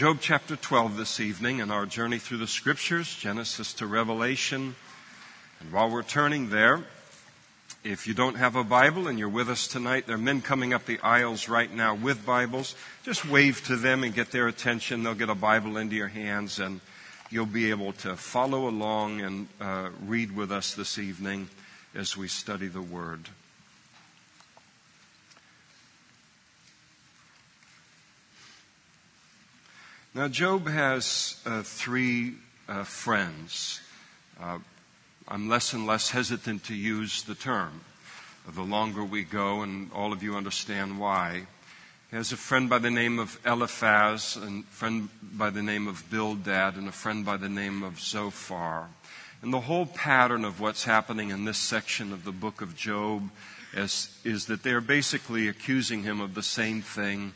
Job chapter 12 this evening in our journey through the scriptures, Genesis to Revelation. And while we're turning there, if you don't have a Bible and you're with us tonight, there are men coming up the aisles right now with Bibles. Just wave to them and get their attention. They'll get a Bible into your hands and you'll be able to follow along and uh, read with us this evening as we study the Word. Now, Job has uh, three uh, friends. Uh, I'm less and less hesitant to use the term the longer we go, and all of you understand why. He has a friend by the name of Eliphaz, and a friend by the name of Bildad, and a friend by the name of Zophar. And the whole pattern of what's happening in this section of the book of Job is, is that they're basically accusing him of the same thing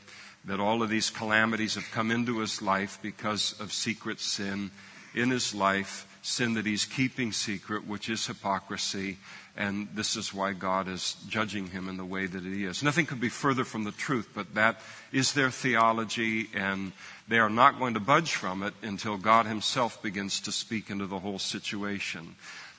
that all of these calamities have come into his life because of secret sin in his life, sin that he's keeping secret, which is hypocrisy, and this is why God is judging him in the way that he is. Nothing could be further from the truth, but that is their theology, and they are not going to budge from it until God himself begins to speak into the whole situation.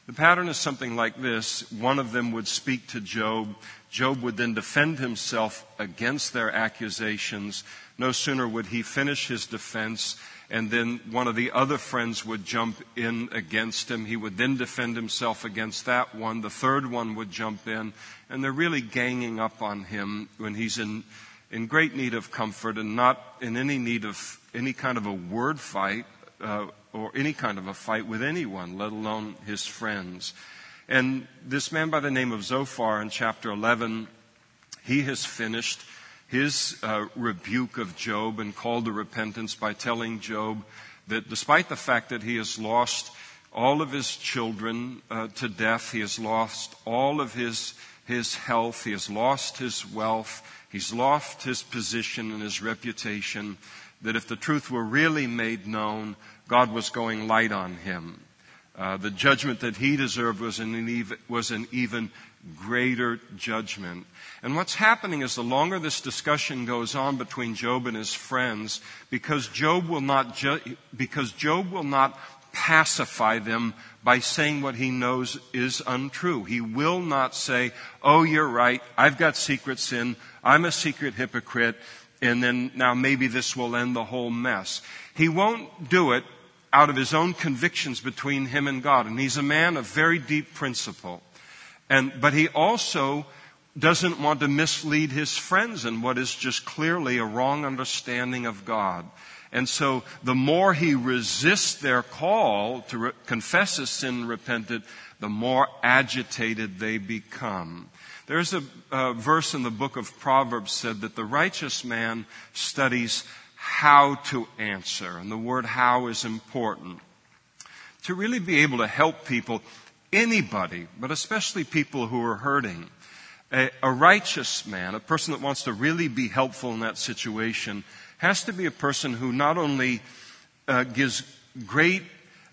The pattern is something like this. One of them would speak to Job. Job would then defend himself against their accusations. No sooner would he finish his defense, and then one of the other friends would jump in against him. He would then defend himself against that one. The third one would jump in, and they're really ganging up on him when he's in, in great need of comfort and not in any need of any kind of a word fight. Uh, or any kind of a fight with anyone, let alone his friends. And this man by the name of Zophar in chapter 11, he has finished his uh, rebuke of Job and called to repentance by telling Job that despite the fact that he has lost all of his children uh, to death, he has lost all of his, his health, he has lost his wealth, he's lost his position and his reputation, that if the truth were really made known, God was going light on him. Uh, the judgment that he deserved was an, even, was an even greater judgment. And what's happening is the longer this discussion goes on between Job and his friends, because Job will not, ju- because Job will not pacify them by saying what he knows is untrue. He will not say, Oh, you're right. I've got secret sin. I'm a secret hypocrite. And then now maybe this will end the whole mess. He won't do it out of his own convictions between him and God. And he's a man of very deep principle. And, but he also doesn't want to mislead his friends in what is just clearly a wrong understanding of God. And so the more he resists their call to re- confess his sin and repent it, the more agitated they become. There's a, a verse in the book of Proverbs said that the righteous man studies how to answer. And the word how is important. To really be able to help people, anybody, but especially people who are hurting. A, a, righteous man, a person that wants to really be helpful in that situation, has to be a person who not only uh, gives great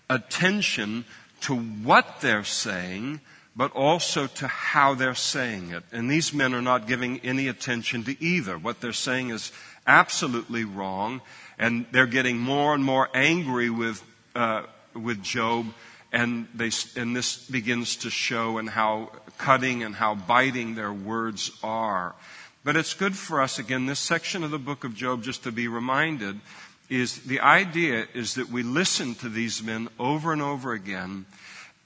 attention to what they're saying, but also to how they're saying it. And these men are not giving any attention to either. What they're saying is absolutely wrong, and they're getting more and more angry with uh, with Job, and they and this begins to show in how cutting and how biting their words are. But it's good for us again. This section of the book of Job, just to be reminded, is the idea is that we listen to these men over and over again.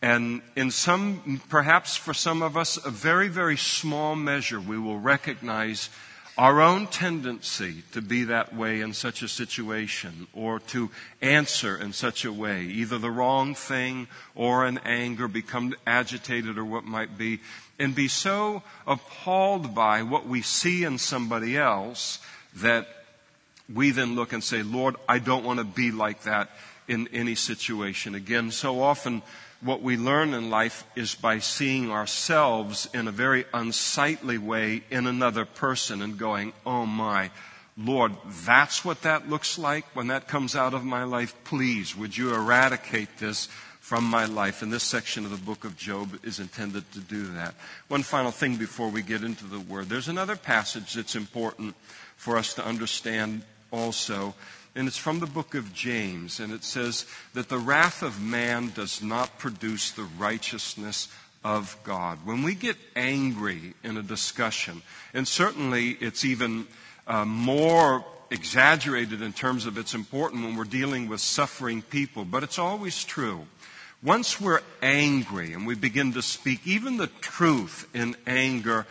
And in some, perhaps for some of us, a very, very small measure, we will recognize our own tendency to be that way in such a situation or to answer in such a way, either the wrong thing or in anger, become agitated or what might be, and be so appalled by what we see in somebody else that we then look and say, Lord, I don't want to be like that in any situation. Again, so often what we learn in life is by seeing ourselves in a very unsightly way in another person and going, oh my, Lord, that's what that looks like when that comes out of my life. Please, would you eradicate this from my life? And this section of the book of Job is intended to do that. One final thing before we get into the word. There's another passage that's important for us to understand also. And it's from the book of James, and it says that the wrath of man does not produce the righteousness of God. When we get angry in a discussion, and certainly it's even uh, more exaggerated in terms of it's importance when we're dealing with suffering people, but it's always true. Once we're angry and we begin to speak even the truth in anger,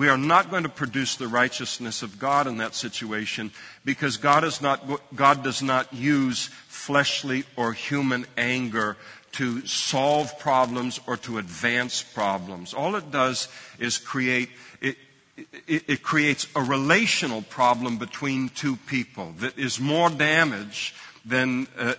we are not going to produce the righteousness of God in that situation because God, is not, God does not use fleshly or human anger to solve problems or to advance problems. All it does is create, it, it, it creates a relational problem between two people that is more damage than, uh,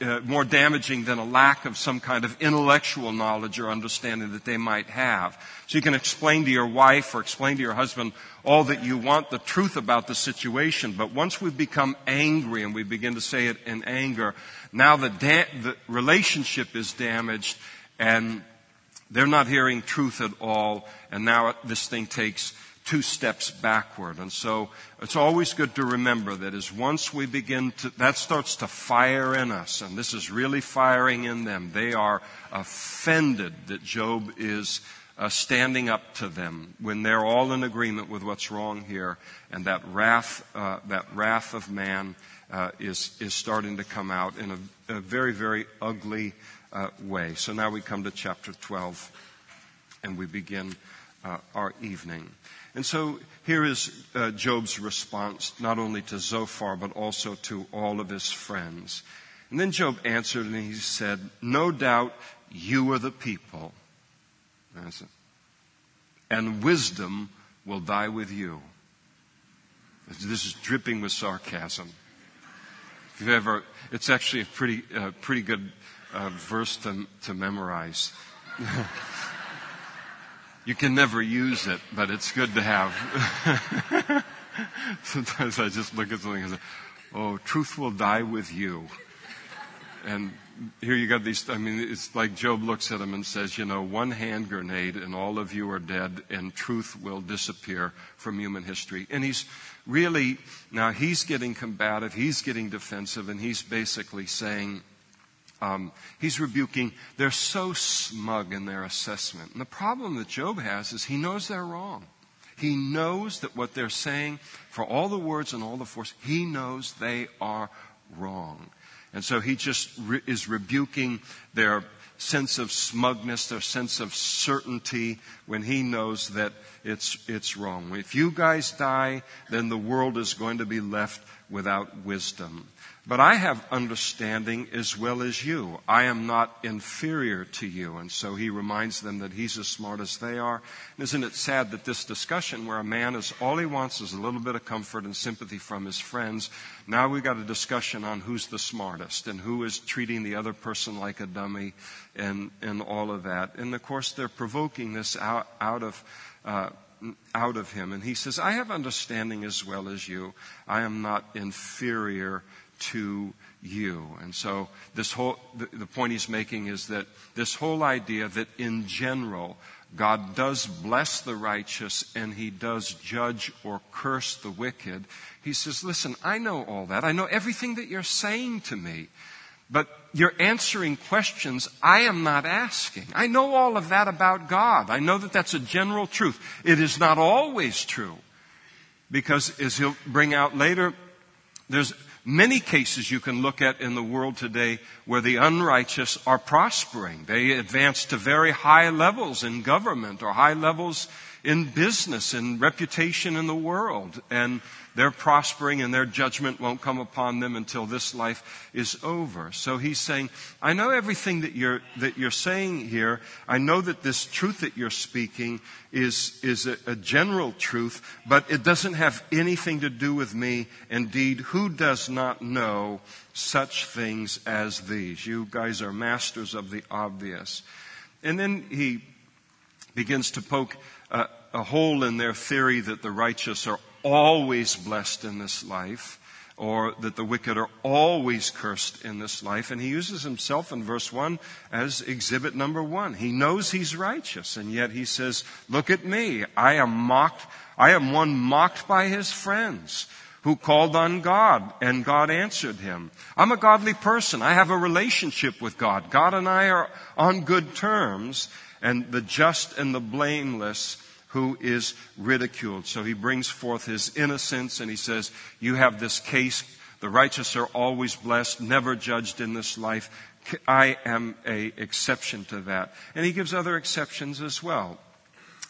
uh, more damaging than a lack of some kind of intellectual knowledge or understanding that they might have. So you can explain to your wife or explain to your husband all that you want, the truth about the situation. But once we've become angry and we begin to say it in anger, now the, da- the relationship is damaged and they're not hearing truth at all. And now this thing takes two steps backward. And so it's always good to remember that as once we begin to, that starts to fire in us, and this is really firing in them. They are offended that Job is uh, standing up to them when they're all in agreement with what's wrong here, and that wrath, uh, that wrath of man uh, is is starting to come out in a, a very very ugly uh, way. So now we come to chapter 12, and we begin uh, our evening. And so here is uh, Job's response, not only to Zophar, but also to all of his friends. And then Job answered and he said, No doubt you are the people. And wisdom will die with you. This is dripping with sarcasm. If you've ever, it's actually a pretty, uh, pretty good uh, verse to, to memorize. You can never use it, but it's good to have. Sometimes I just look at something and say, oh, truth will die with you. And here you got these, I mean, it's like Job looks at him and says, you know, one hand grenade and all of you are dead and truth will disappear from human history. And he's really, now he's getting combative, he's getting defensive, and he's basically saying, um, he's rebuking, they're so smug in their assessment. And the problem that Job has is he knows they're wrong. He knows that what they're saying, for all the words and all the force, he knows they are wrong. And so he just re- is rebuking their sense of smugness, their sense of certainty when he knows that it's, it's wrong. If you guys die, then the world is going to be left without wisdom. But I have understanding as well as you. I am not inferior to you. And so he reminds them that he's as smart as they are. And isn't it sad that this discussion where a man is all he wants is a little bit of comfort and sympathy from his friends, now we've got a discussion on who's the smartest and who is treating the other person like a dummy and, and all of that. And of course they're provoking this out, out of, uh, out of him. And he says, I have understanding as well as you. I am not inferior to you. And so this whole, the, the point he's making is that this whole idea that in general, God does bless the righteous and he does judge or curse the wicked. He says, listen, I know all that. I know everything that you're saying to me. But you're answering questions I am not asking. I know all of that about God. I know that that's a general truth. It is not always true. Because as he'll bring out later, there's many cases you can look at in the world today where the unrighteous are prospering. They advance to very high levels in government or high levels in business and reputation in the world. And they're prospering and their judgment won't come upon them until this life is over. So he's saying, I know everything that you're, that you're saying here. I know that this truth that you're speaking is, is a, a general truth, but it doesn't have anything to do with me. Indeed, who does not know such things as these? You guys are masters of the obvious. And then he begins to poke a, a hole in their theory that the righteous are always blessed in this life or that the wicked are always cursed in this life. And he uses himself in verse 1 as exhibit number one. He knows he's righteous, and yet he says, Look at me. I am mocked. I am one mocked by his friends. who called on God and God answered him. I'm a godly person. I have a relationship with God. God and I are on good terms and the just and the blameless who is ridiculed. So he brings forth his innocence and he says, you have this case. The righteous are always blessed, never judged in this life. I am a exception to that. And he gives other exceptions as well.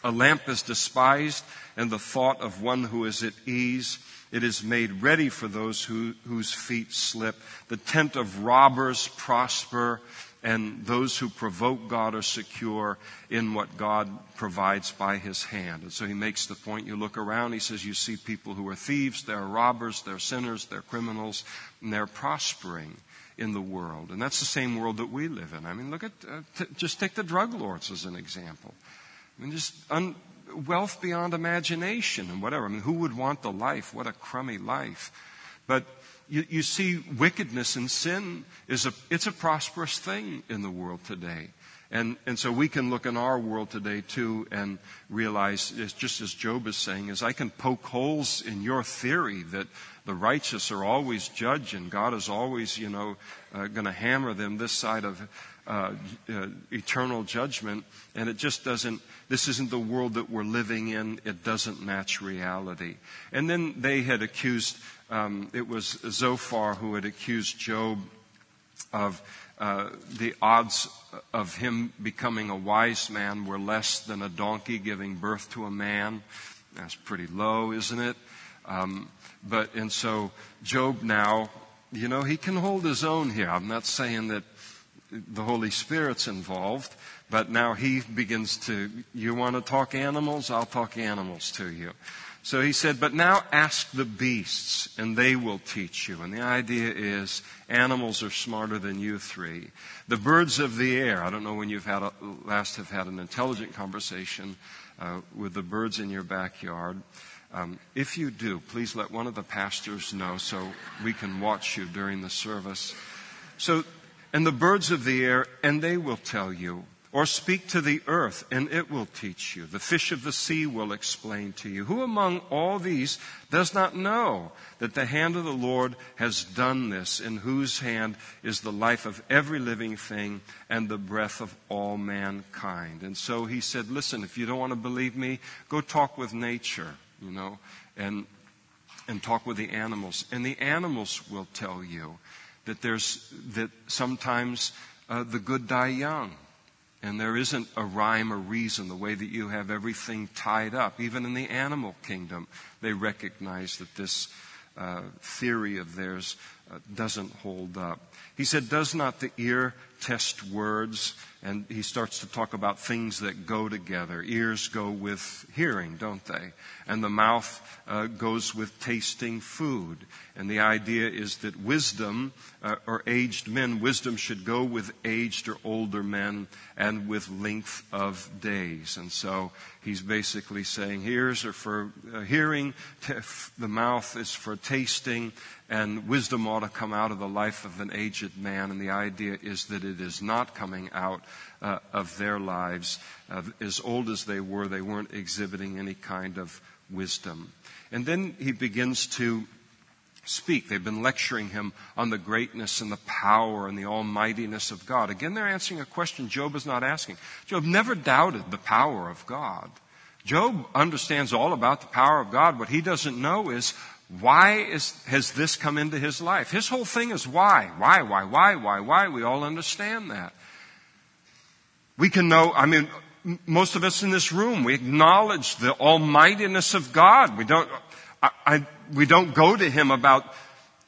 A lamp is despised and the thought of one who is at ease. It is made ready for those who, whose feet slip. The tent of robbers prosper, and those who provoke God are secure in what God provides by his hand. And so he makes the point you look around, he says, You see people who are thieves, they're robbers, they're sinners, they're criminals, and they're prospering in the world. And that's the same world that we live in. I mean, look at, uh, t- just take the drug lords as an example. I mean, just un- wealth beyond imagination and whatever. I mean, who would want the life? What a crummy life. But you, you see, wickedness and sin is a, it's a prosperous thing in the world today. And, and so we can look in our world today too and realize, just as Job is saying, is I can poke holes in your theory that the righteous are always judged and God is always, you know, uh, going to hammer them this side of uh, uh, eternal judgment. And it just doesn't, this isn't the world that we're living in. It doesn't match reality. And then they had accused, um, it was Zophar who had accused Job of uh, the odds of him becoming a wise man were less than a donkey giving birth to a man. That's pretty low, isn't it? Um, but, and so Job now, you know, he can hold his own here. I'm not saying that the Holy Spirit's involved, but now he begins to, you want to talk animals? I'll talk animals to you. So he said, but now ask the beasts and they will teach you. And the idea is animals are smarter than you three. The birds of the air, I don't know when you've had a, last have had an intelligent conversation uh, with the birds in your backyard. Um, if you do, please let one of the pastors know so we can watch you during the service. So, and the birds of the air, and they will tell you. Or speak to the earth, and it will teach you. The fish of the sea will explain to you. Who among all these does not know that the hand of the Lord has done this, in whose hand is the life of every living thing and the breath of all mankind? And so he said, Listen, if you don't want to believe me, go talk with nature you know, and, and talk with the animals. And the animals will tell you that there's, that sometimes uh, the good die young. And there isn't a rhyme or reason the way that you have everything tied up. Even in the animal kingdom, they recognize that this uh, theory of theirs doesn't hold up. He said, Does not the ear test words? And he starts to talk about things that go together. Ears go with hearing, don't they? And the mouth uh, goes with tasting food. And the idea is that wisdom, uh, or aged men, wisdom should go with aged or older men and with length of days. And so he's basically saying ears are for uh, hearing, the mouth is for tasting, and wisdom ought to come out of the life of an aged man. And the idea is that it is not coming out uh, of their lives. Uh, as old as they were, they weren't exhibiting any kind of wisdom. And then he begins to speak. They've been lecturing him on the greatness and the power and the almightiness of God. Again, they're answering a question Job is not asking. Job never doubted the power of God. Job understands all about the power of God. What he doesn't know is why is, has this come into his life? His whole thing is why, why, why, why, why, why. We all understand that. We can know, I mean, most of us in this room, we acknowledge the almightiness of God. We don't, I, I, we don't go to him about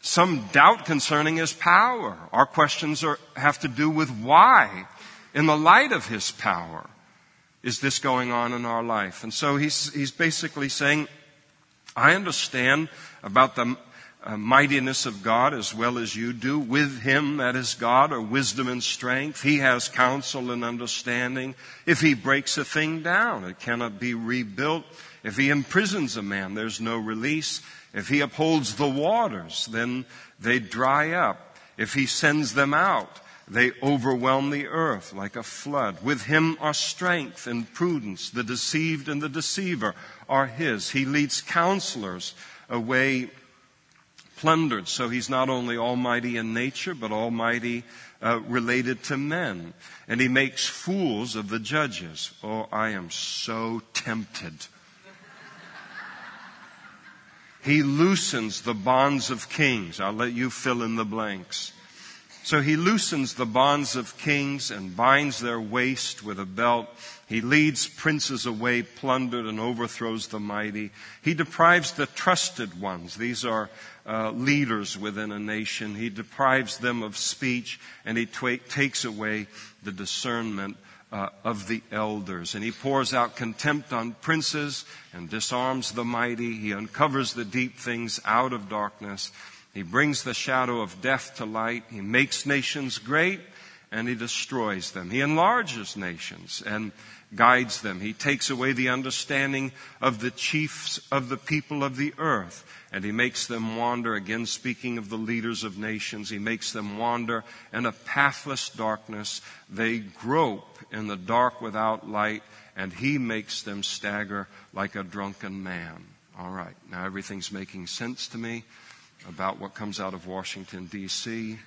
some doubt concerning his power. Our questions are, have to do with why, in the light of his power, is this going on in our life? And so he's, he's basically saying, I understand about the uh, mightiness of God as well as you do. With Him, that is God, are wisdom and strength. He has counsel and understanding. If He breaks a thing down, it cannot be rebuilt. If He imprisons a man, there's no release. If He upholds the waters, then they dry up. If He sends them out, they overwhelm the earth like a flood. With him are strength and prudence. The deceived and the deceiver are his. He leads counselors away plundered. So he's not only almighty in nature, but almighty uh, related to men. And he makes fools of the judges. Oh, I am so tempted. He loosens the bonds of kings. I'll let you fill in the blanks. So he loosens the bonds of kings and binds their waist with a belt. He leads princes away plundered and overthrows the mighty. He deprives the trusted ones. These are uh, leaders within a nation. He deprives them of speech and he takes away the discernment uh, of the elders. And he pours out contempt on princes and disarms the mighty. He uncovers the deep things out of darkness. He brings the shadow of death to light. He makes nations great and he destroys them. He enlarges nations and guides them. He takes away the understanding of the chiefs of the people of the earth and he makes them wander. Again, speaking of the leaders of nations, he makes them wander in a pathless darkness. They grope in the dark without light and he makes them stagger like a drunken man. All right. Now everything's making sense to me about what comes out of Washington, D.C.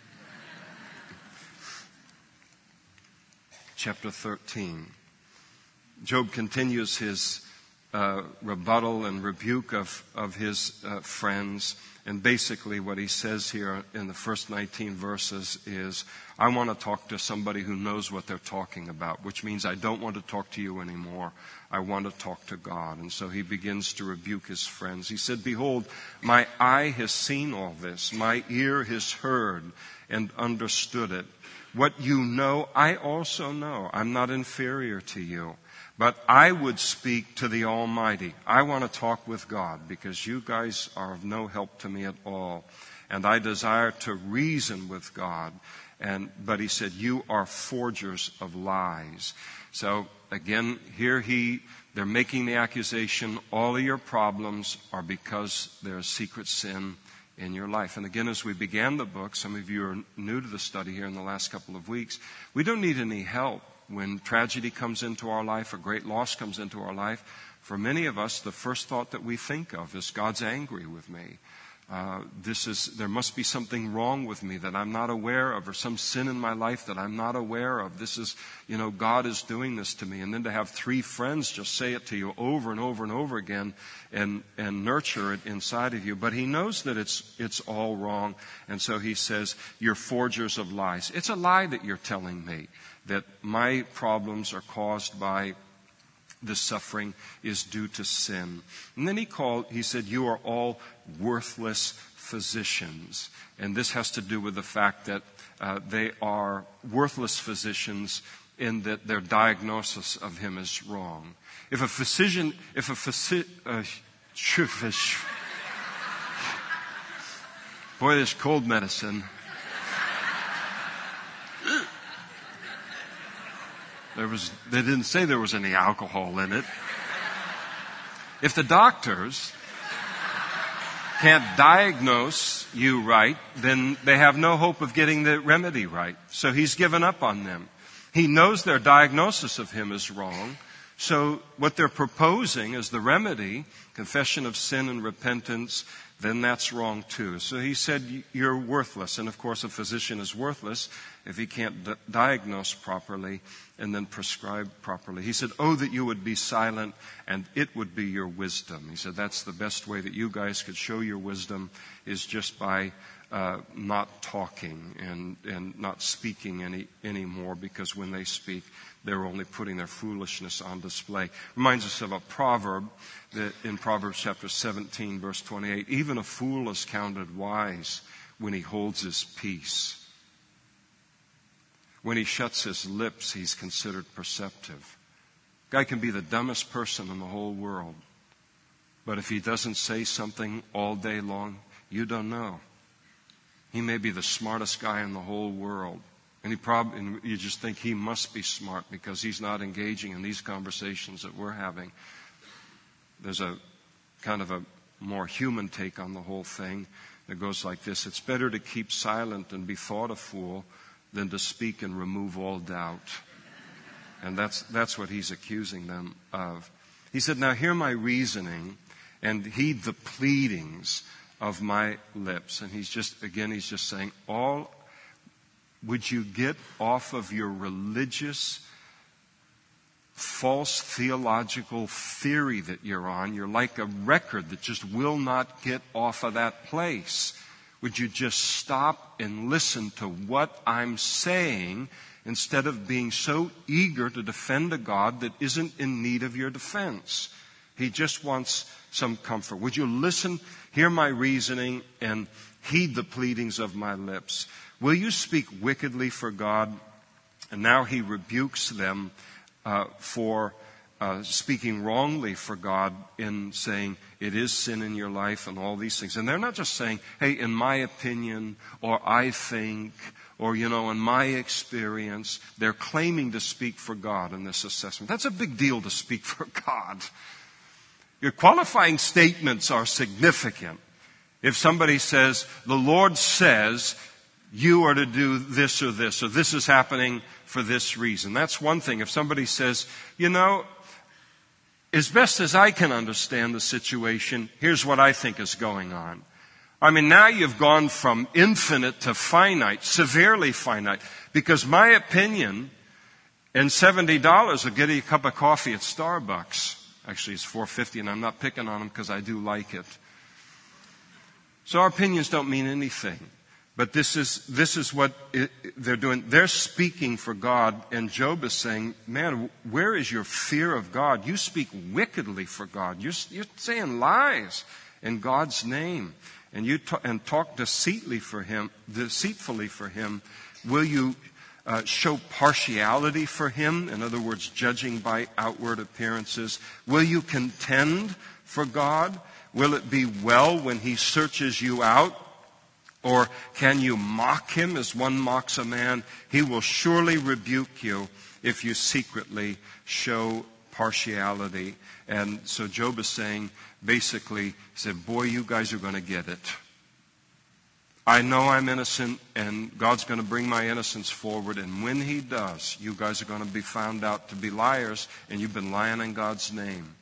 Chapter 13. Job continues his uh, rebuttal and rebuke of, of his uh, friends. And basically, what he says here in the first 19 verses is, I want to talk to somebody who knows what they're talking about, which means I don't want to talk to you anymore. I want to talk to God. And so he begins to rebuke his friends. He said, Behold, my eye has seen all this, my ear has heard and understood it. What you know, I also know. I'm not inferior to you. But I would speak to the Almighty. I want to talk with God because you guys are of no help to me at all. And I desire to reason with God. And, but he said, you are forgers of lies. So again, here he, they're making the accusation, all of your problems are because there's secret sin in your life. And again, as we began the book, some of you are new to the study here in the last couple of weeks, we don't need any help when tragedy comes into our life, a great loss comes into our life, for many of us, the first thought that we think of is God's angry with me. Uh, this is there must be something wrong with me that I'm not aware of, or some sin in my life that I'm not aware of. This is, you know, God is doing this to me, and then to have three friends just say it to you over and over and over again, and and nurture it inside of you. But He knows that it's it's all wrong, and so He says, "You're forgers of lies." It's a lie that you're telling me that my problems are caused by the suffering is due to sin. And then he called, he said, You are all worthless physicians. And this has to do with the fact that uh, they are worthless physicians in that their diagnosis of him is wrong. If a physician, if a physician, uh, boy, this cold medicine. There was, they didn't say there was any alcohol in it. If the doctors can't diagnose you right, then they have no hope of getting the remedy right. So he's given up on them. He knows their diagnosis of him is wrong. So what they're proposing as the remedy, confession of sin and repentance, then that's wrong too. So he said, you're worthless. And of course, a physician is worthless if he can't d- diagnose properly and then prescribe properly. He said, Oh, that you would be silent and it would be your wisdom. He said, That's the best way that you guys could show your wisdom is just by uh, not talking and, and not speaking any anymore because when they speak, they're only putting their foolishness on display. Reminds us of a proverb that in Proverbs chapter 17, verse 28. Even a fool is counted wise when he holds his peace. When he shuts his lips, he's considered perceptive. Guy can be the dumbest person in the whole world. But if he doesn't say something all day long, you don't know. He may be the smartest guy in the whole world. And he probably, and you just think he must be smart because he's not engaging in these conversations that we're having. There's a kind of a more human take on the whole thing that goes like this. It's better to keep silent and be thought a fool than to speak and remove all doubt. And that's, that's what he's accusing them of. He said, Now hear my reasoning and heed the pleadings of my lips. And he's just, again, he's just saying, all, would you get off of your religious, false theological theory that you're on? You're like a record that just will not get off of that place. Would you just stop and listen to what I'm saying instead of being so eager to defend a God that isn't in need of your defense? He just wants some comfort. Would you listen, hear my reasoning, and heed the pleadings of my lips? Will you speak wickedly for God? And now he rebukes them uh, for uh, speaking wrongly for God in saying it is sin in your life and all these things. And they're not just saying, hey, in my opinion, or I think, or, you know, in my experience. They're claiming to speak for God in this assessment. That's a big deal to speak for God. Your qualifying statements are significant. If somebody says, the Lord says, you are to do this or this, or this is happening for this reason. That's one thing. If somebody says, you know, as best as I can understand the situation, here's what I think is going on. I mean, now you've gone from infinite to finite, severely finite, because my opinion and $70 will get you a cup of coffee at Starbucks. Actually, it's 450 and I'm not picking on them because I do like it. So our opinions don't mean anything. But this is, this is what it, they're doing. They're speaking for God, and Job is saying, Man, where is your fear of God? You speak wickedly for God. You're, you're saying lies in God's name, and you and talk deceitfully for Him. Deceitfully for Him. Will you uh, show partiality for him, in other words, judging by outward appearances? Will you contend for God? Will it be well when he searches you out? Or can you mock him as one mocks a man? He will surely rebuke you if you secretly show partiality. And so Job is saying, basically, he said, Boy, you guys are going to get it. I know I'm innocent, and God's going to bring my innocence forward. And when He does, you guys are going to be found out to be liars, and you've been lying in God's name.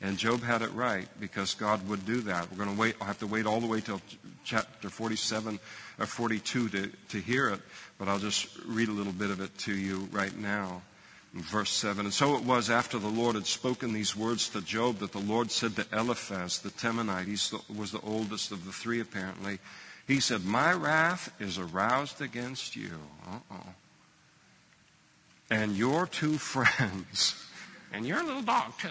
And Job had it right because God would do that. We're going to wait. I'll have to wait all the way till chapter 47 or 42 to, to hear it, but I'll just read a little bit of it to you right now. Verse 7. And so it was after the Lord had spoken these words to Job that the Lord said to Eliphaz the Temanite, he was the oldest of the three apparently, he said, My wrath is aroused against you. Uh-oh. And your two friends, and your little dog, too.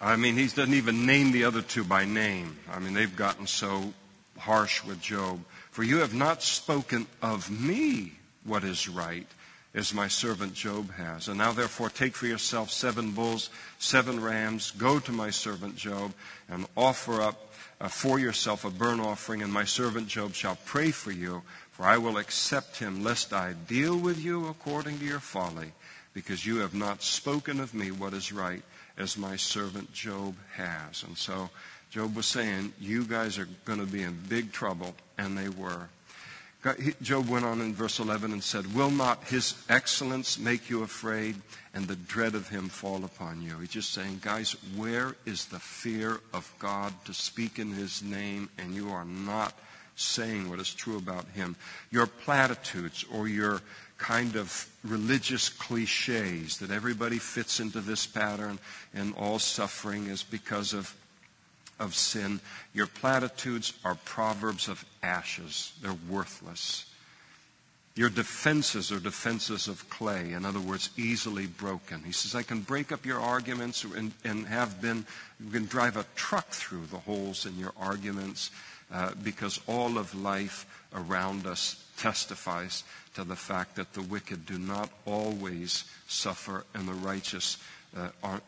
I mean, he doesn't even name the other two by name. I mean, they've gotten so harsh with Job. For you have not spoken of me what is right, as my servant Job has. And now, therefore, take for yourself seven bulls, seven rams, go to my servant Job, and offer up uh, for yourself a burnt offering, and my servant Job shall pray for you, for I will accept him, lest I deal with you according to your folly, because you have not spoken of me what is right, as my servant Job has. And so Job was saying, You guys are going to be in big trouble, and they were. Job went on in verse 11 and said, Will not his excellence make you afraid and the dread of him fall upon you? He's just saying, guys, where is the fear of God to speak in his name and you are not saying what is true about him? Your platitudes or your kind of religious cliches that everybody fits into this pattern and all suffering is because of of sin. Your platitudes are proverbs of ashes. They're worthless. Your defenses are defenses of clay, in other words, easily broken. He says, I can break up your arguments and, and have been, you can drive a truck through the holes in your arguments uh, because all of life around us testifies to the fact that the wicked do not always suffer and the righteous uh, are,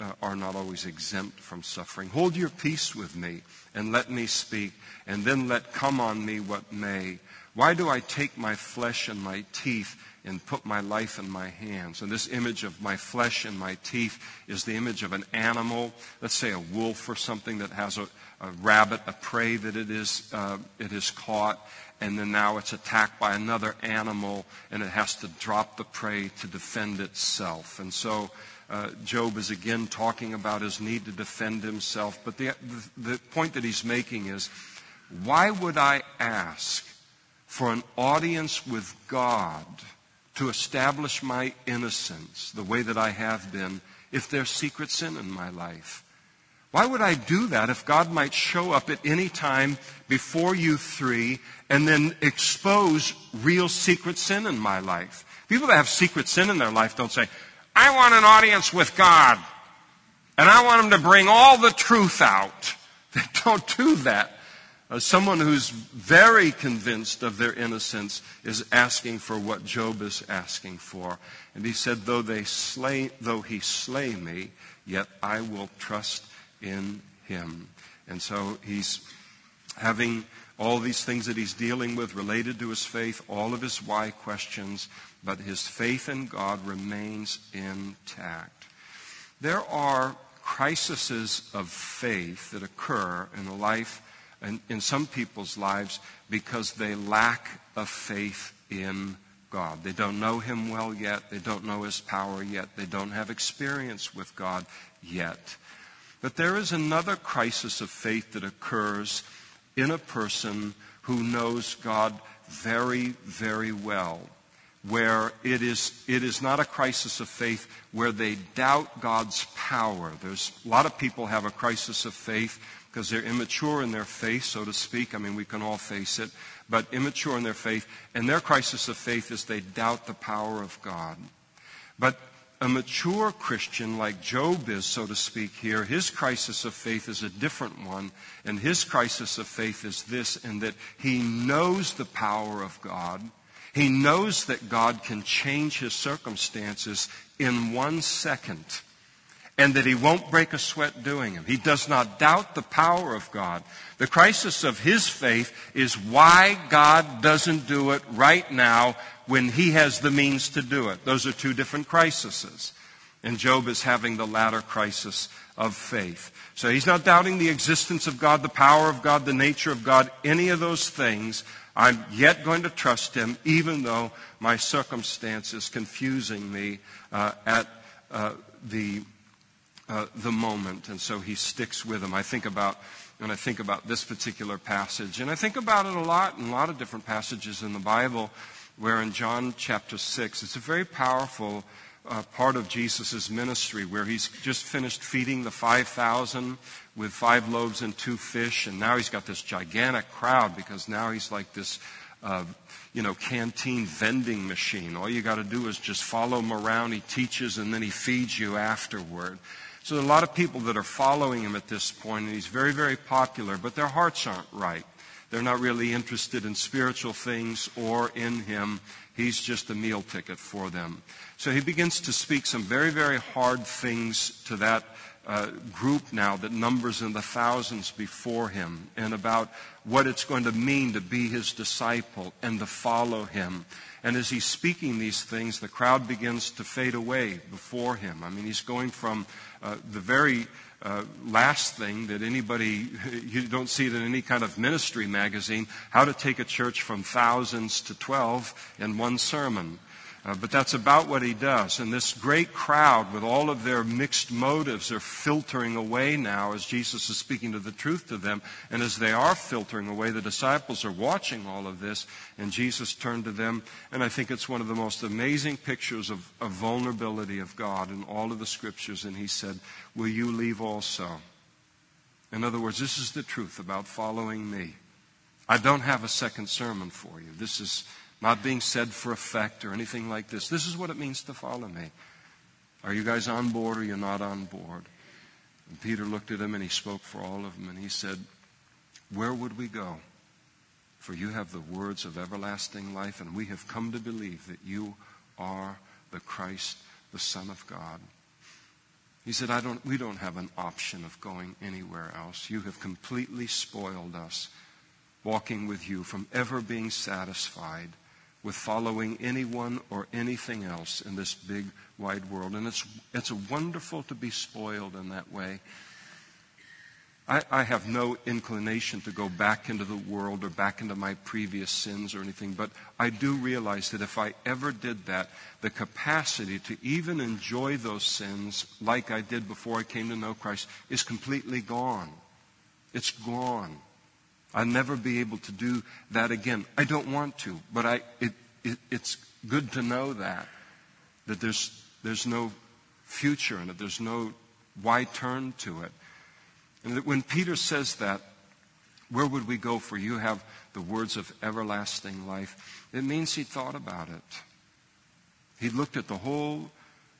uh, are not always exempt from suffering. Hold your peace with me and let me speak, and then let come on me what may. Why do I take my flesh and my teeth and put my life in my hands? And this image of my flesh and my teeth is the image of an animal, let's say a wolf or something that has a, a rabbit, a prey that it is, uh, it is caught, and then now it's attacked by another animal, and it has to drop the prey to defend itself. And so uh, Job is again talking about his need to defend himself. But the, the, the point that he's making is why would I ask for an audience with God to establish my innocence the way that I have been if there's secret sin in my life? Why would I do that if God might show up at any time before you three and then expose real secret sin in my life? People that have secret sin in their life don't say, I want an audience with God and I want him to bring all the truth out. They don't do that. Uh, someone who's very convinced of their innocence is asking for what Job is asking for. And he said, though they slay, though he slay me, yet I will trust in him. And so he's having all these things that he's dealing with related to his faith, all of his why questions, but his faith in God remains intact. There are crises of faith that occur in the life in, in some people's lives because they lack a faith in God. They don't know Him well yet. They don't know His power yet. They don't have experience with God yet. But there is another crisis of faith that occurs in a person who knows God very, very well, where it is, it is not a crisis of faith where they doubt God's power. There's a lot of people have a crisis of faith because they're immature in their faith, so to speak. I mean, we can all face it, but immature in their faith. And their crisis of faith is they doubt the power of God. But a mature Christian, like Job is, so to speak, here, his crisis of faith is a different one. And his crisis of faith is this in that he knows the power of God. He knows that God can change his circumstances in one second and that he won't break a sweat doing it. He does not doubt the power of God. The crisis of his faith is why God doesn't do it right now when he has the means to do it. Those are two different crises. And Job is having the latter crisis of faith. So he's not doubting the existence of God, the power of God, the nature of God, any of those things. I'm yet going to trust him, even though my circumstance is confusing me uh, at uh, the uh, the moment, and so he sticks with him. I think about when I think about this particular passage, and I think about it a lot in a lot of different passages in the Bible, where in John chapter six, it's a very powerful uh, part of Jesus' ministry, where he's just finished feeding the five thousand with five loaves and two fish, and now he's got this gigantic crowd because now he's like this. Uh, you know, canteen vending machine. All you got to do is just follow him around. He teaches and then he feeds you afterward. So there are a lot of people that are following him at this point, and he's very, very popular, but their hearts aren't right. They're not really interested in spiritual things or in him. He's just a meal ticket for them. So he begins to speak some very, very hard things to that uh, group now that numbers in the thousands before him and about what it's going to mean to be his disciple and to follow him. And as he's speaking these things, the crowd begins to fade away before him. I mean, he's going from uh, the very uh, last thing that anybody, you don't see it in any kind of ministry magazine, how to take a church from thousands to 12 in one sermon. Uh, but that's about what he does. And this great crowd, with all of their mixed motives, are filtering away now as Jesus is speaking to the truth to them. And as they are filtering away, the disciples are watching all of this. And Jesus turned to them. And I think it's one of the most amazing pictures of, of vulnerability of God in all of the scriptures. And he said, Will you leave also? In other words, this is the truth about following me. I don't have a second sermon for you. This is not being said for effect or anything like this. This is what it means to follow me. Are you guys on board or you're not on board? And Peter looked at him and he spoke for all of them and he said, Where would we go? For you have the words of everlasting life, and we have come to believe that you are the Christ, the Son of God. He said, I don't, we don't have an option of going anywhere else. You have completely spoiled us walking with you from ever being satisfied with following anyone or anything else in this big, wide world. And it's, it's wonderful to be spoiled in that way. I, I, have no inclination to go back into the world or back into my previous sins or anything, but I do realize that if I ever did that, the capacity to even enjoy those sins like I did before I came to know Christ is completely gone. It's gone. I'll never be able to do that again. I don't want to, but I, it, it, it's good to know that, that there's, there's no future in it. There's no why turn to it. And that when Peter says that, where would we go for you have the words of everlasting life? It means he thought about it. He looked at the whole,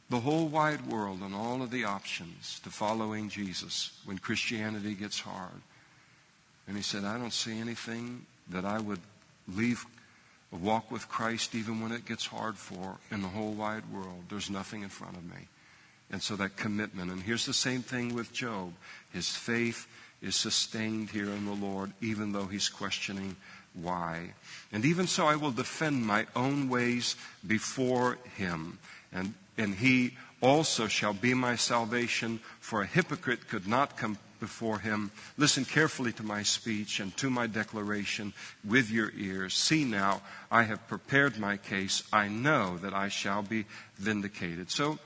the whole wide world and all of the options to following Jesus when Christianity gets hard. And he said, I don't see anything that I would leave a walk with Christ even when it gets hard for in the whole wide world. There's nothing in front of me. And so that commitment. And here's the same thing with Job. His faith is sustained here in the Lord, even though he's questioning why. And even so, I will defend my own ways before him. And, and he also shall be my salvation, for a hypocrite could not come before him. Listen carefully to my speech and to my declaration with your ears. See now, I have prepared my case. I know that I shall be vindicated. So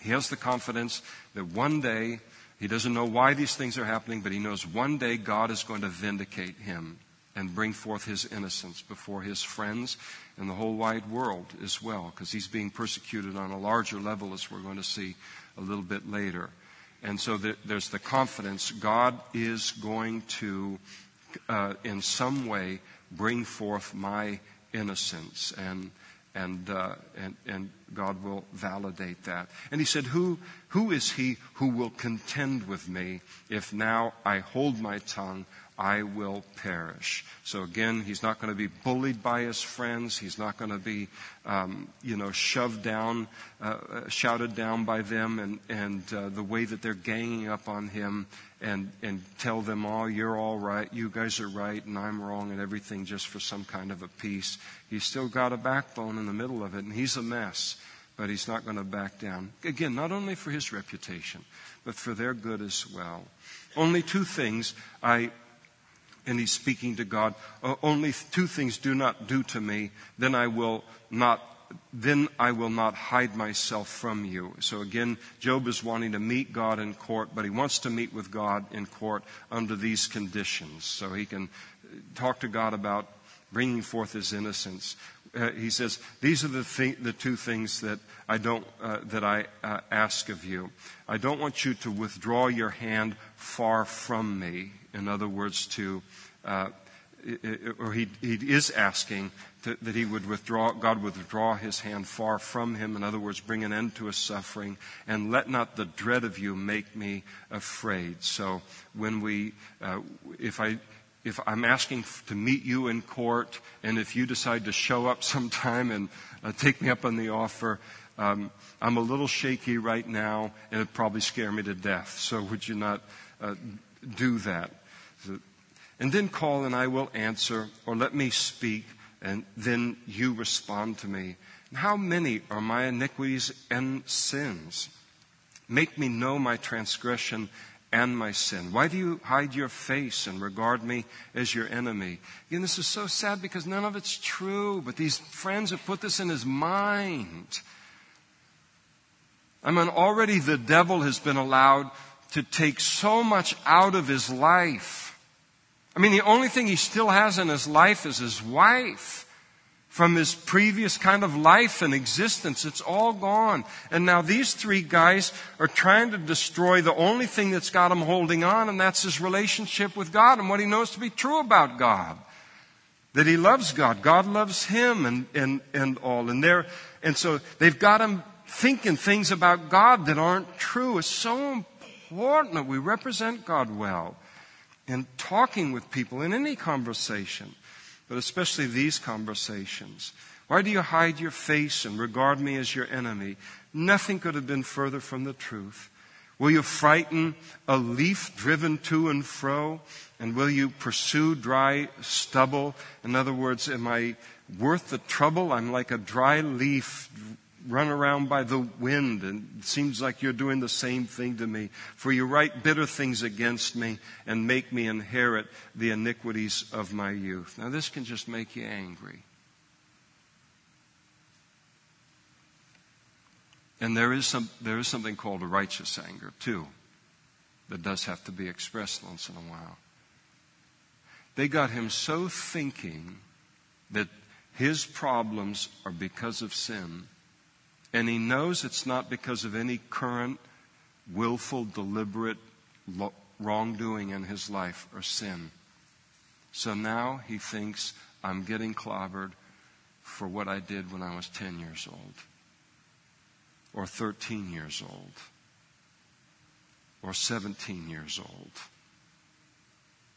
he has the confidence that one day, he doesn't know why these things are happening, but he knows one day God is going to vindicate him and bring forth his innocence before his friends and the whole wide world as well, because he's being persecuted on a larger level, as we're going to see a little bit later. And so there's the confidence God is going to, uh, in some way, bring forth my innocence. And, and, uh, and, and God will validate that. And he said, who, who is he who will contend with me if now I hold my tongue? I will perish. So again, he's not going to be bullied by his friends. He's not going to be, um, you know, shoved down, uh, uh, shouted down by them, and and uh, the way that they're ganging up on him, and and tell them, oh, you're all right, you guys are right, and I'm wrong, and everything just for some kind of a peace. He's still got a backbone in the middle of it, and he's a mess. But he's not going to back down. Again, not only for his reputation, but for their good as well. Only two things I and he's speaking to God, only two things do not do to me, then I will not then I will not hide myself from you. So again, Job is wanting to meet God in court, but he wants to meet with God in court under these conditions. So he can talk to God about bringing forth his innocence. Uh, he says, These are the, th- the two things that I, don't, uh, that I uh, ask of you. I don't want you to withdraw your hand far from me. In other words, to, uh, or he, he is asking to, that he would withdraw, God would withdraw his hand far from him. In other words, bring an end to his suffering. And let not the dread of you make me afraid. So when we, uh, if I, if I'm asking to meet you in court, and if you decide to show up sometime and uh, take me up on the offer, um, I'm a little shaky right now, and it'd probably scare me to death. So would you not uh, do that? And then call and I will answer, or let me speak, and then you respond to me. How many are my iniquities and sins? Make me know my transgression and my sin. Why do you hide your face and regard me as your enemy? Again, this is so sad because none of it's true, but these friends have put this in his mind. I mean, already the devil has been allowed to take so much out of his life I mean, the only thing he still has in his life is his wife. From his previous kind of life and existence, it's all gone. And now these three guys are trying to destroy the only thing that's got him holding on, and that's his relationship with God and what he knows to be true about God. That he loves God. God loves him and, and, and all. And they and so they've got him thinking things about God that aren't true. It's so important that we represent God well in talking with people in any conversation, but especially these conversations. Why do you hide your face and regard me as your enemy? Nothing could have been further from the truth. Will you frighten a leaf driven to and fro? And will you pursue dry stubble? In other words, am I worth the trouble? I'm like a dry leaf run around by the wind, and it seems like you're doing the same thing to me. For you write bitter things against me and make me inherit the iniquities of my youth. Now, this can just make you angry. And there is, some, there is something called a righteous anger, too, that does have to be expressed once in a while. They got him so thinking that his problems are because of sin, and he knows it's not because of any current, willful, deliberate wrongdoing in his life or sin. So now he thinks, I'm getting clobbered for what I did when I was 10 years old or 13 years old or 17 years old.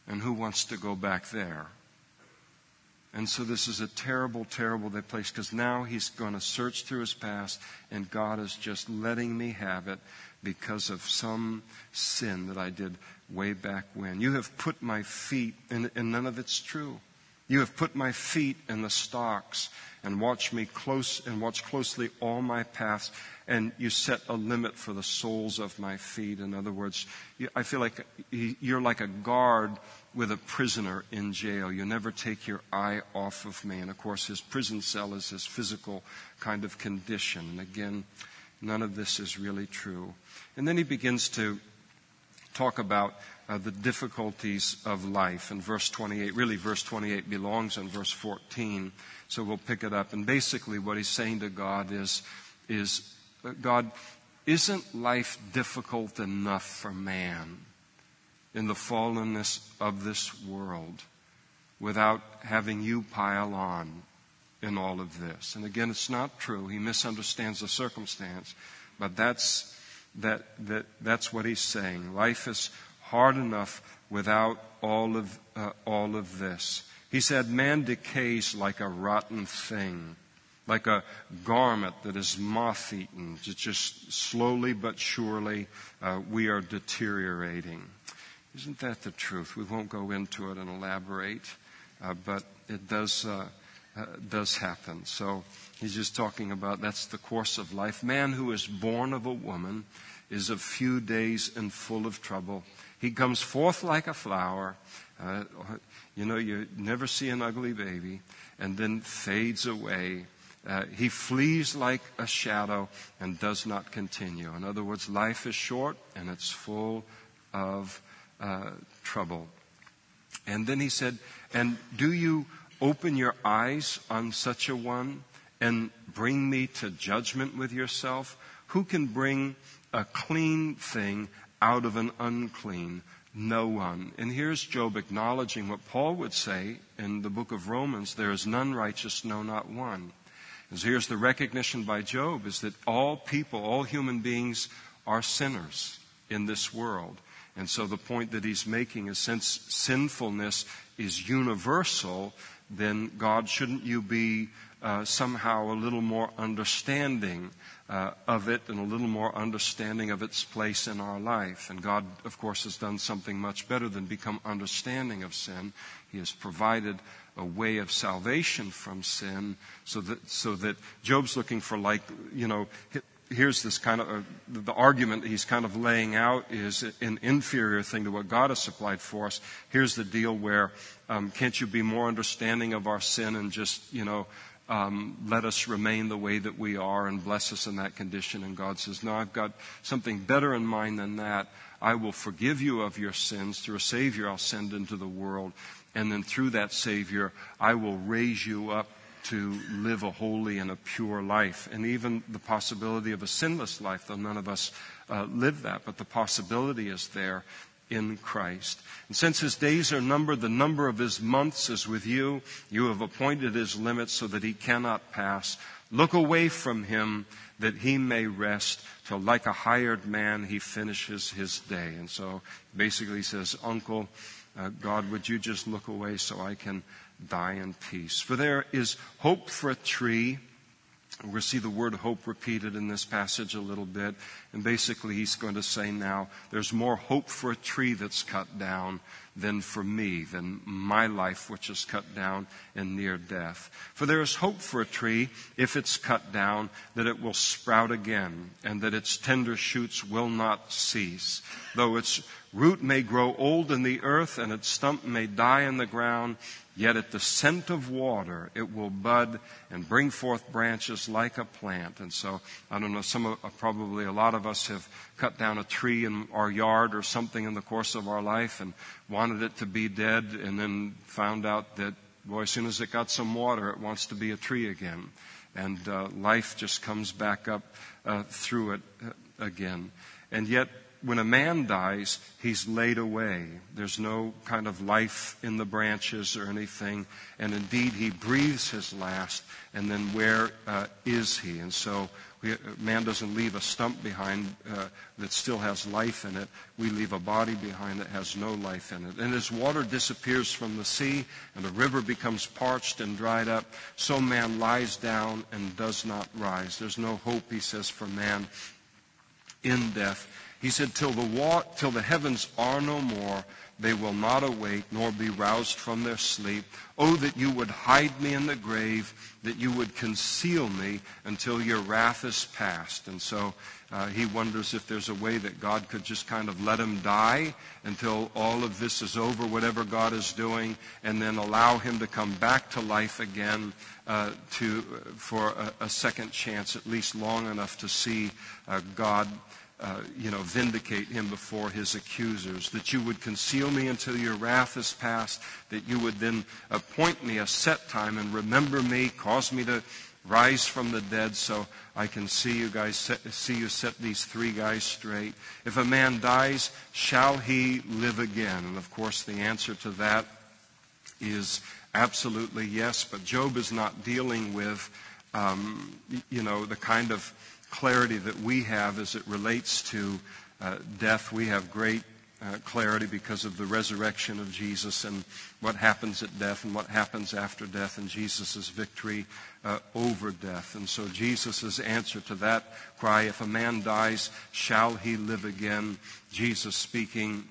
And who wants to go back there? And so this is a terrible, terrible place because now he's going to search through his past and God is just letting me have it because of some sin that I did way back when. You have put my feet, and, and none of it's true. You have put my feet in the stocks and watched me close and watched closely all my paths and you set a limit for the soles of my feet. In other words, I feel like you're like a guard with a prisoner in jail. You never take your eye off of me. And of course, his prison cell is his physical kind of condition. And again, none of this is really true. And then he begins to talk about uh, the difficulties of life in verse 28. Really, verse 28 belongs in verse 14. So we'll pick it up. And basically, what he's saying to God is, is God, isn't life difficult enough for man in the fallenness of this world without having you pile on in all of this? And again, it's not true. He misunderstands the circumstance, but that's, that, that, that's what he's saying. Life is hard enough without all of, uh, all of this. He said, Man decays like a rotten thing like a garment that is moth eaten. Just slowly but surely, uh, we are deteriorating. Isn't that the truth? We won't go into it and elaborate, uh, but it does, uh, uh does happen. So he's just talking about that's the course of life. Man who is born of a woman is of few days and full of trouble. He comes forth like a flower. Uh, you know, you never see an ugly baby, and then fades away uh, he flees like a shadow and does not continue. In other words, life is short and it's full of uh, trouble. And then he said, And do you open your eyes on such a one and bring me to judgment with yourself? Who can bring a clean thing out of an unclean? No one. And here's Job acknowledging what Paul would say in the book of Romans there is none righteous, no, not one. And so here's the recognition by Job is that all people, all human beings are sinners in this world. And so the point that he's making is since sinfulness is universal, then God, shouldn't you be uh, somehow a little more understanding uh, of it and a little more understanding of its place in our life? And God, of course, has done something much better than become understanding of sin. He has provided a way of salvation from sin so that, so that Job's looking for like, you know, here's this kind of, uh, the argument he's kind of laying out is an inferior thing to what God has supplied for us. Here's the deal where, um, can't you be more understanding of our sin and just, you know, um, let us remain the way that we are and bless us in that condition. And God says, No, I've got something better in mind than that. I will forgive you of your sins through a Savior I'll send into the world. And then through that Savior, I will raise you up to live a holy and a pure life. And even the possibility of a sinless life, though none of us uh, live that, but the possibility is there in Christ. And since his days are numbered, the number of his months is with you. You have appointed his limits so that he cannot pass. Look away from him that he may rest till like a hired man he finishes his day. And so basically he says, Uncle, uh, God, would you just look away so I can die in peace? For there is hope for a tree to see the word hope repeated in this passage a little bit. And basically, he's going to say now, there's more hope for a tree that's cut down than for me, than my life, which is cut down and near death. For there is hope for a tree, if it's cut down, that it will sprout again, and that its tender shoots will not cease. Though its root may grow old in the earth, and its stump may die in the ground, Yet at the scent of water, it will bud and bring forth branches like a plant. And so, I don't know, some of, uh, probably a lot of us have cut down a tree in our yard or something in the course of our life and wanted it to be dead and then found out that, boy, as soon as it got some water, it wants to be a tree again. And uh, life just comes back up uh, through it uh, again. And yet, when a man dies, he's laid away. There's no kind of life in the branches or anything. And indeed, he breathes his last. And then where uh, is he? And so, we, man doesn't leave a stump behind uh, that still has life in it. We leave a body behind that has no life in it. And as water disappears from the sea and the river becomes parched and dried up, so man lies down and does not rise. There's no hope, he says, for man in death. He said, till the, wa- till the heavens are no more, they will not awake nor be roused from their sleep. Oh, that you would hide me in the grave, that you would conceal me until your wrath is past. And so uh, he wonders if there's a way that God could just kind of let him die until all of this is over, whatever God is doing, and then allow him to come back to life again uh, to, for a, a, second chance, at least long enough to see uh, God uh, you know, vindicate him before his accusers, that you would conceal me until your wrath is past, that you would then appoint me a set time and remember me, cause me to rise from the dead so I can see you guys, set, see you set these three guys straight. If a man dies, shall he live again? And of course, the answer to that is absolutely yes, but Job is not dealing with, um, you know, the kind of clarity that we have as it relates to uh, death. We have great uh, clarity because of the resurrection of Jesus and what happens at death and what happens after death and Jesus' victory uh, over death. And so Jesus' answer to that cry, if a man dies, shall he live again? Jesus speaking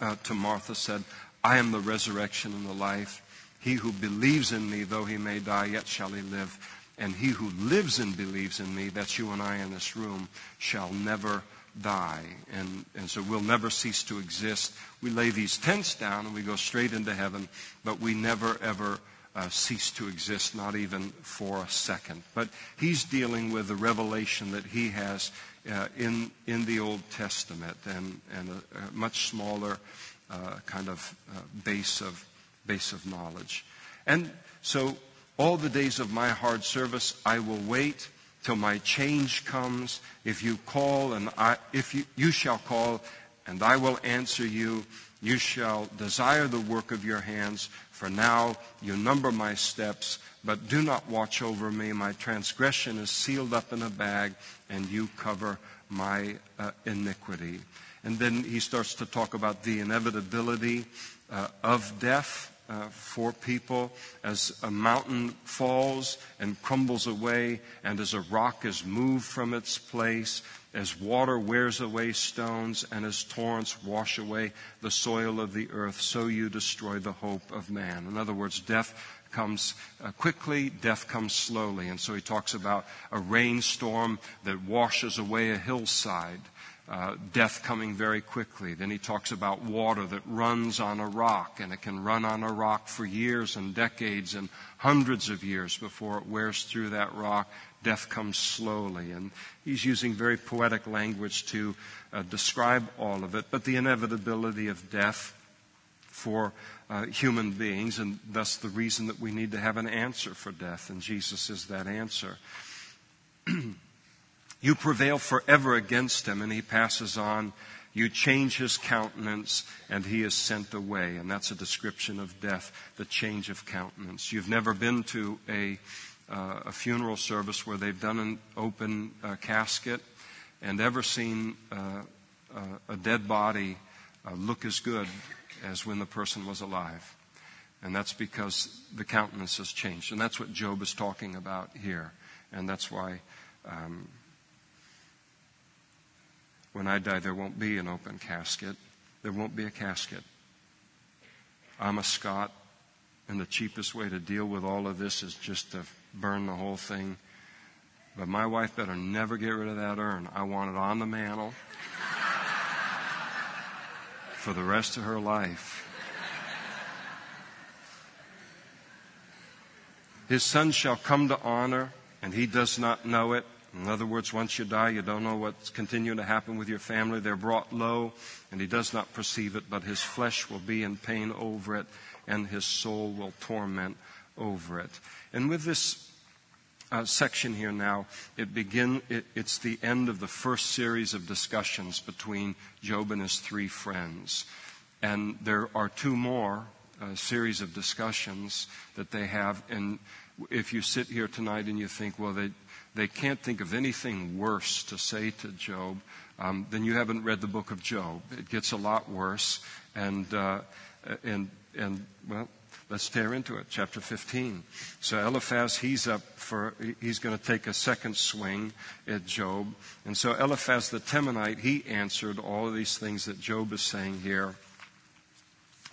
uh, to Martha said, I am the resurrection and the life. He who believes in me, though he may die, yet shall he live. And he who lives and believes in me, that's you and I in this room, shall never die. And, and so we'll never cease to exist. We lay these tents down and we go straight into heaven, but we never ever uh, cease to exist, not even for a second. But he's dealing with the revelation that he has uh, in, in the Old Testament and, and a, a much smaller uh, kind of uh, base, of, base of knowledge. And so all the days of my hard service, I will wait till my change comes. If you call and I, if you, you shall call and I will answer you, you shall desire the work of your hands. For now you number my steps, but do not watch over me. My transgression is sealed up in a bag, and you cover my uh, iniquity. And then he starts to talk about the inevitability uh, of death uh, for people as a mountain falls and crumbles away, and as a rock is moved from its place, as water wears away stones, and as torrents wash away the soil of the earth, so you destroy the hope of man. In other words, death comes uh, quickly, death comes slowly. And so he talks about a rainstorm that washes away a hillside uh, death coming very quickly. Then he talks about water that runs on a rock, and it can run on a rock for years and decades and hundreds of years before it wears through that rock. Death comes slowly. And he's using very poetic language to uh, describe all of it, but the inevitability of death for uh, human beings, and thus the reason that we need to have an answer for death, and Jesus is that answer. You prevail forever against him, and he passes on. You change his countenance, and he is sent away. And that's a description of death, the change of countenance. You've never been to a, uh, a funeral service where they've done an open uh, casket and ever seen uh, uh a dead body uh, look as good as when the person was alive. And that's because the countenance has changed. And that's what Job is talking about here. And that's why um, when I die, there won't be an open casket. There won't be a casket. I'm a Scot, and the cheapest way to deal with all of this is just to burn the whole thing. But my wife better never get rid of that urn. I want it on the mantle for the rest of her life. His son shall come to honor, and he does not know it. In other words, once you die, you don't know what's continuing to happen with your family. They're brought low, and he does not perceive it, but his flesh will be in pain over it, and his soul will torment over it. And with this uh, section here now, it begin, it, it's the end of the first series of discussions between Job and his three friends. And there are two more uh, series of discussions that they have. And if you sit here tonight and you think, well, they, they can't think of anything worse to say to Job, um, then you haven't read the book of Job. It gets a lot worse. And, uh, and, and well, let's tear into it. Chapter 15. So Eliphaz, he's up for, he's going to take a second swing at Job. And so Eliphaz the Temanite, he answered all of these things that Job is saying here.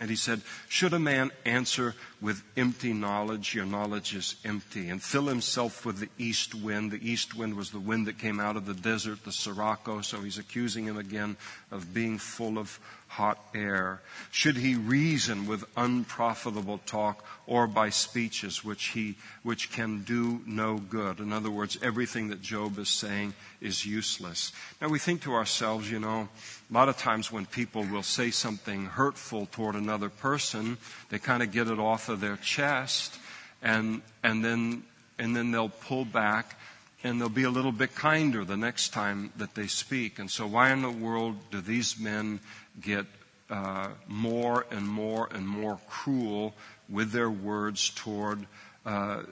And he said, Should a man answer with empty knowledge? Your knowledge is empty. And fill himself with the east wind. The east wind was the wind that came out of the desert, the Sirocco. So he's accusing him again of being full of hot air? Should he reason with unprofitable talk or by speeches which he, which can do no good? In other words, everything that Job is saying is useless. Now we think to ourselves, you know, a lot of times when people will say something hurtful toward another person, they kind of get it off of their chest and, and then, and then they'll pull back and they'll be a little bit kinder the next time that they speak. And so, why in the world do these men get uh, more and more and more cruel with their words toward uh,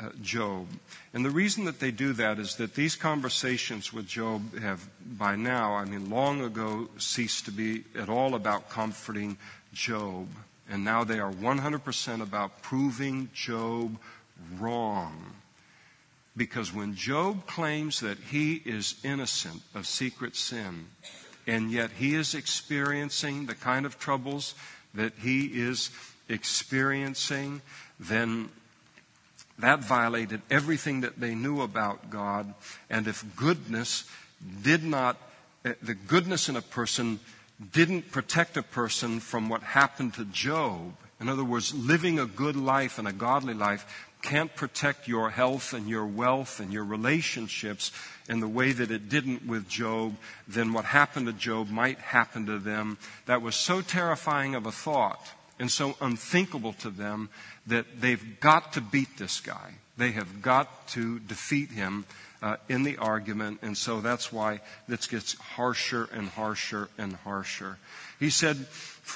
uh, Job. And the reason that they do that is that these conversations with Job have, by now, I mean, long ago, ceased to be at all about comforting Job. And now they are 100% about proving Job wrong. Because when Job claims that he is innocent of secret sin, and yet he is experiencing the kind of troubles that he is experiencing, then that violated everything that they knew about God. And if goodness did not, eh, the goodness in a person didn't protect a person from what happened to Job, in other words, living a good life and a godly life can't protect your health and your wealth and your relationships in the way that it didn't with Job, then what happened to Job might happen to them. That was so terrifying of a thought and so unthinkable to them that they've got to beat this guy. They have got to defeat him uh, in the argument, and so that's why this gets harsher and harsher and harsher. He said,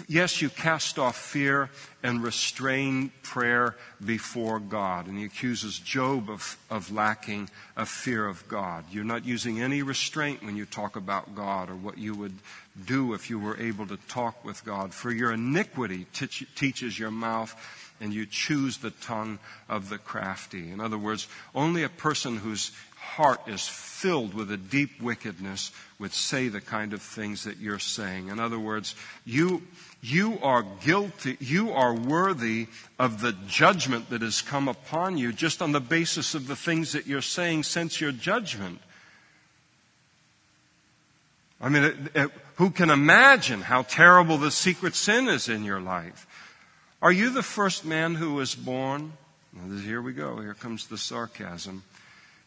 Yes, you cast off fear and restrain prayer before God. And he accuses Job of, of lacking a fear of God. You're not using any restraint when you talk about God or what you would do if you were able to talk with God. For your iniquity teach, teaches your mouth and you choose the tongue of the crafty. In other words, only a person whose heart is filled with a deep wickedness would say the kind of things that you're saying. In other words, you, you are guilty, you are worthy of the judgment that has come upon you just on the basis of the things that you're saying since your judgment. I mean, it, it, who can imagine how terrible the secret sin is in your life? Are you the first man who was born? Here we go. Here comes the sarcasm.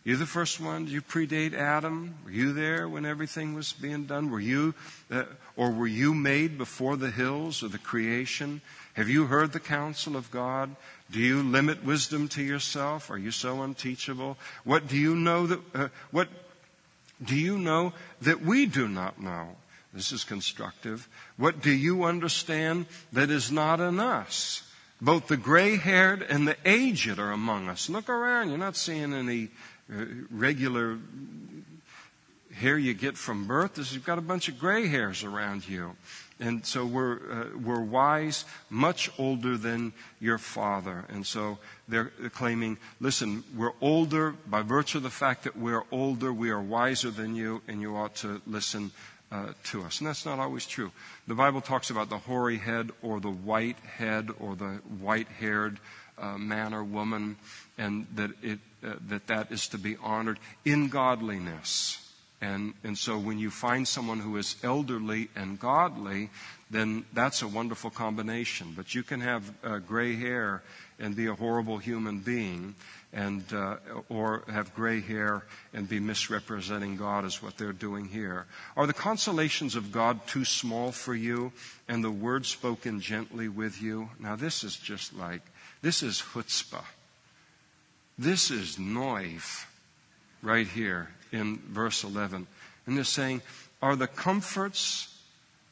You the first one? You predate Adam? Were you there when everything was being done? Were you, uh, or were you made before the hills or the creation? Have you heard the counsel of God? Do you limit wisdom to yourself? Are you so unteachable? What do you know that, uh, what do you know that we do not know? This is constructive. What do you understand that is not in us? Both the gray haired and the aged are among us. Look around. You're not seeing any regular hair you get from birth is you've got a bunch of gray hairs around you. And so we're, uh, we're wise, much older than your father. And so they're claiming, listen, we're older by virtue of the fact that we're older, we are wiser than you, and you ought to listen uh, to us. And that's not always true. The Bible talks about the hoary head or the white head or the white haired uh, man or woman, and that, it, uh, that that is to be honored in godliness. And, and so when you find someone who is elderly and godly, then that's a wonderful combination. But you can have uh, gray hair and be a horrible human being, and uh, or have gray hair and be misrepresenting God, is what they're doing here. Are the consolations of God too small for you, and the word spoken gently with you? Now this is just like this is chutzpah. This is noiv, right here in verse 11. And they're saying, Are the comforts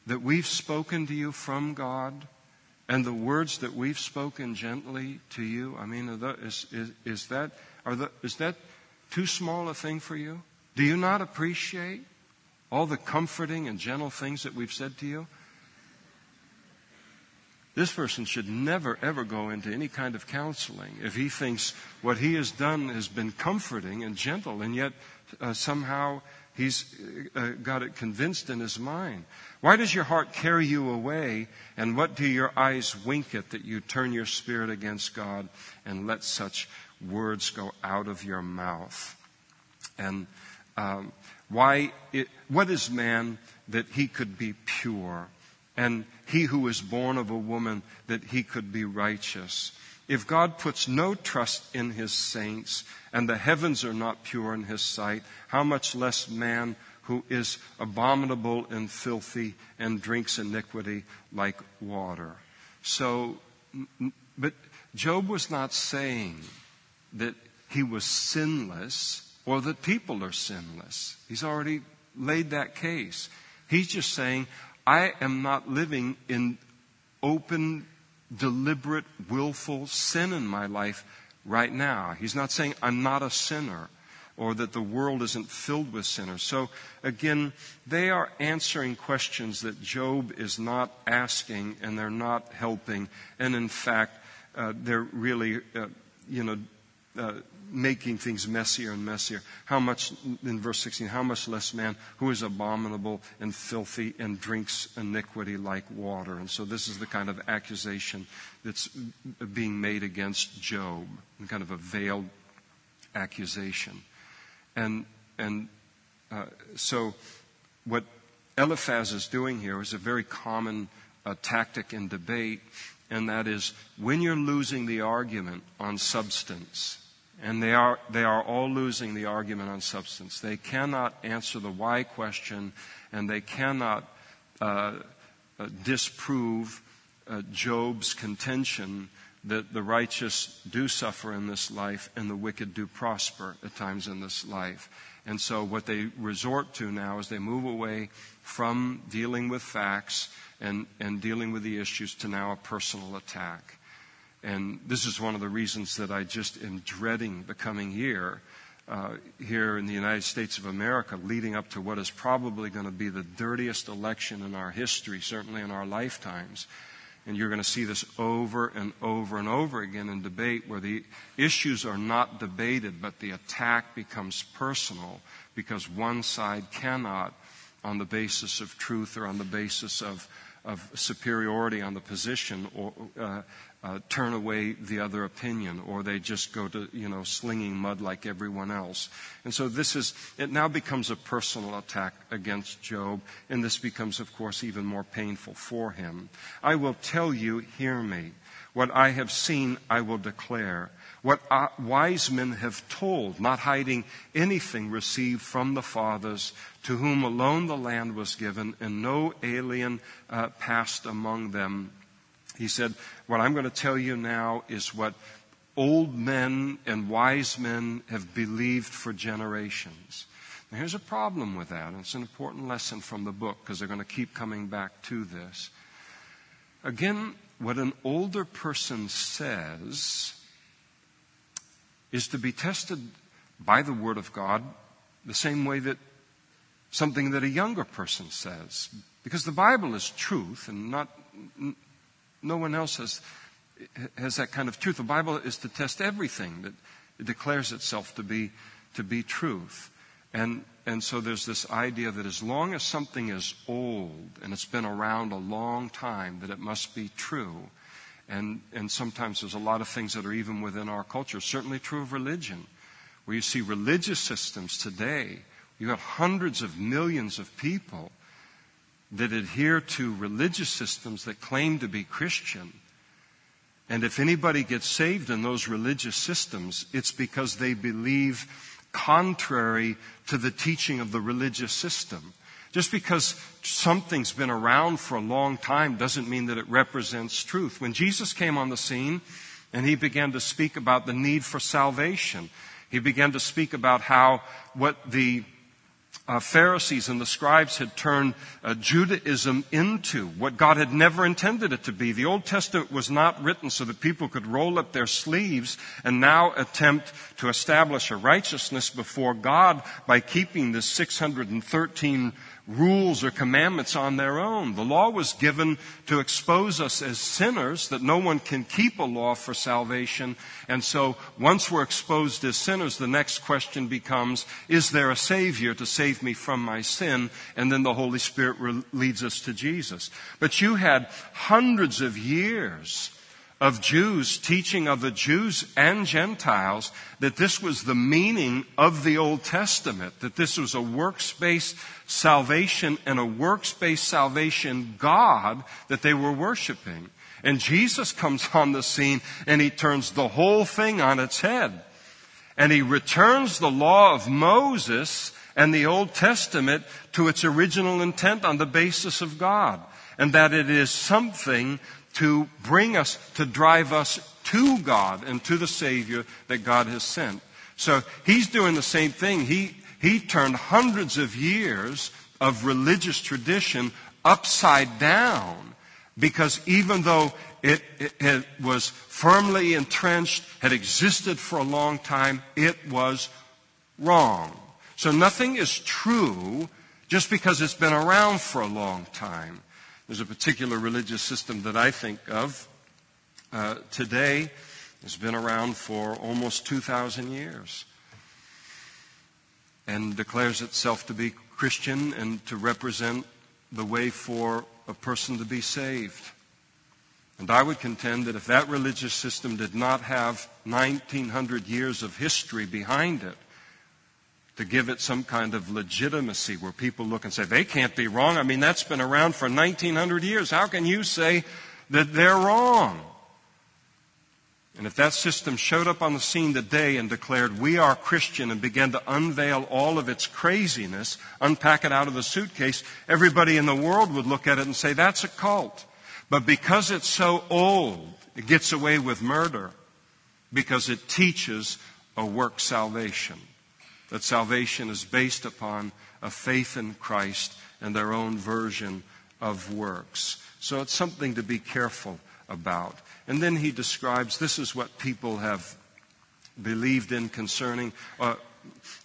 that we've spoken to you from God and the words that we've spoken gently to you, I mean, is, is, is, that, are the, is that too small a thing for you? Do you not appreciate all the comforting and gentle things that we've said to you? This person should never, ever go into any kind of counseling if he thinks what he has done has been comforting and gentle, and yet uh, somehow he's uh, got it convinced in his mind. Why does your heart carry you away, and what do your eyes wink at that you turn your spirit against God and let such words go out of your mouth? And um, why? It, what is man that he could be pure, and he who is born of a woman that he could be righteous? If God puts no trust in his saints, and the heavens are not pure in his sight, how much less man who is abominable and filthy and drinks iniquity like water? So, but Job was not saying that he was sinless or that people are sinless. He's already laid that case. He's just saying, I am not living in open deliberate, willful sin in my life right now. He's not saying I'm not a sinner or that the world isn't filled with sinners. So again, they are answering questions that Job is not asking and they're not helping. And in fact, uh, they're really, uh, you know, uh, making things messier and messier. How much, in verse 16, how much less man who is abominable and filthy and drinks iniquity like water. And so this is the kind of accusation that's being made against Job, kind of a veiled accusation. And, and uh, so what Eliphaz is doing here is a very common uh, tactic in debate, and that is when you're losing the argument on substance, and they are, they are all losing the argument on substance. They cannot answer the why question, and they cannot uh, uh, disprove uh, Job's contention that the righteous do suffer in this life and the wicked do prosper at times in this life. And so what they resort to now is they move away from dealing with facts and, and dealing with the issues to now a personal attack. And this is one of the reasons that I just am dreading the coming year uh, here in the United States of America, leading up to what is probably going to be the dirtiest election in our history, certainly in our lifetimes. And you're going to see this over and over and over again in debate where the issues are not debated, but the attack becomes personal because one side cannot, on the basis of truth or on the basis of, of superiority on the position, or, uh, uh, turn away the other opinion, or they just go to, you know, slinging mud like everyone else. And so this is, it now becomes a personal attack against Job, and this becomes, of course, even more painful for him. I will tell you, hear me. What I have seen, I will declare. What uh, wise men have told, not hiding anything received from the fathers, to whom alone the land was given, and no alien uh, passed among them he said, What I'm going to tell you now is what old men and wise men have believed for generations. Now, here's a problem with that, and it's an important lesson from the book because they're going to keep coming back to this. Again, what an older person says is to be tested by the Word of God the same way that something that a younger person says. Because the Bible is truth and not, no one else has, has that kind of truth. The Bible is to test everything that it declares itself to be, to be truth. And, and so there's this idea that as long as something is old and it's been around a long time, that it must be true. And, and sometimes there's a lot of things that are even within our culture, certainly true of religion, where you see religious systems today. You have hundreds of millions of people that adhere to religious systems that claim to be Christian. And if anybody gets saved in those religious systems, it's because they believe contrary to the teaching of the religious system. Just because something's been around for a long time doesn't mean that it represents truth. When Jesus came on the scene and he began to speak about the need for salvation, he began to speak about how what the uh, Pharisees and the scribes had turned uh, Judaism into what God had never intended it to be. The Old Testament was not written so that people could roll up their sleeves and now attempt to establish a righteousness before God by keeping the 613 rules or commandments on their own. The law was given to expose us as sinners, that no one can keep a law for salvation. And so once we're exposed as sinners, the next question becomes, is there a Savior to save me from my sin? And then the Holy Spirit leads us to Jesus. But you had hundreds of years of Jews teaching of the Jews and Gentiles that this was the meaning of the Old Testament, that this was a works based salvation and a works based salvation God that they were worshiping. And Jesus comes on the scene and he turns the whole thing on its head. And he returns the law of Moses and the Old Testament to its original intent on the basis of God. And that it is something to bring us, to drive us to God and to the Savior that God has sent. So he's doing the same thing. He, he turned hundreds of years of religious tradition upside down because even though it, it, it, was firmly entrenched, had existed for a long time, it was wrong. So nothing is true just because it's been around for a long time. There's a particular religious system that I think of uh, today. It's been around for almost 2,000 years and declares itself to be Christian and to represent the way for a person to be saved. And I would contend that if that religious system did not have 1900 years of history behind it, to give it some kind of legitimacy where people look and say, they can't be wrong. I mean, that's been around for 1900 years. How can you say that they're wrong? And if that system showed up on the scene today and declared, we are Christian, and began to unveil all of its craziness, unpack it out of the suitcase, everybody in the world would look at it and say, that's a cult. But because it's so old, it gets away with murder because it teaches a work salvation that salvation is based upon a faith in Christ and their own version of works. So it's something to be careful about. And then he describes this is what people have believed in concerning, uh,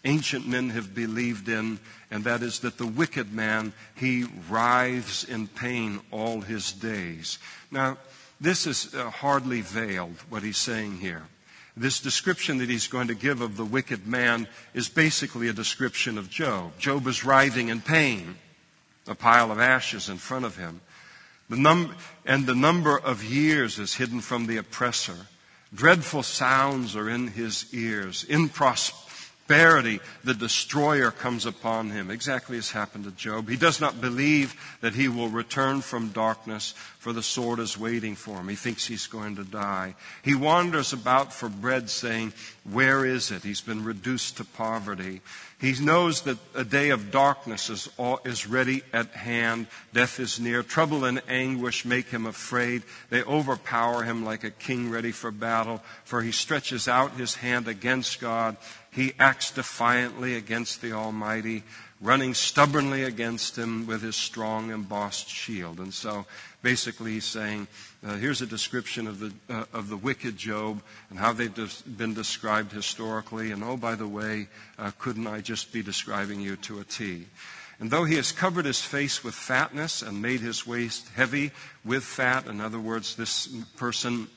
ancient men have believed in, and that is that the wicked man, he writhes in pain all his days. Now, this is uh, hardly veiled, what he's saying here. This description that he's going to give of the wicked man is basically a description of Job. Job is writhing in pain, a pile of ashes in front of him. The num- and the number of years is hidden from the oppressor. Dreadful sounds are in his ears. In prosperity, prosperity, the destroyer comes upon him, exactly as happened to Job. He does not believe that he will return from darkness, for the sword is waiting for him. He thinks he's going to die. He wanders about for bread, saying, Where is it? He's been reduced to poverty. He knows that a day of darkness is, is ready at hand. Death is near. Trouble and anguish make him afraid. They overpower him like a king ready for battle, for he stretches out his hand against God. He acts defiantly against the Almighty, running stubbornly against him with his strong embossed shield. And so basically he's saying, uh, here's a description of the, uh, of the wicked Job and how they've des- been described historically. And oh, by the way, uh, couldn't I just be describing you to a T? And though he has covered his face with fatness and made his waist heavy with fat, in other words, this person,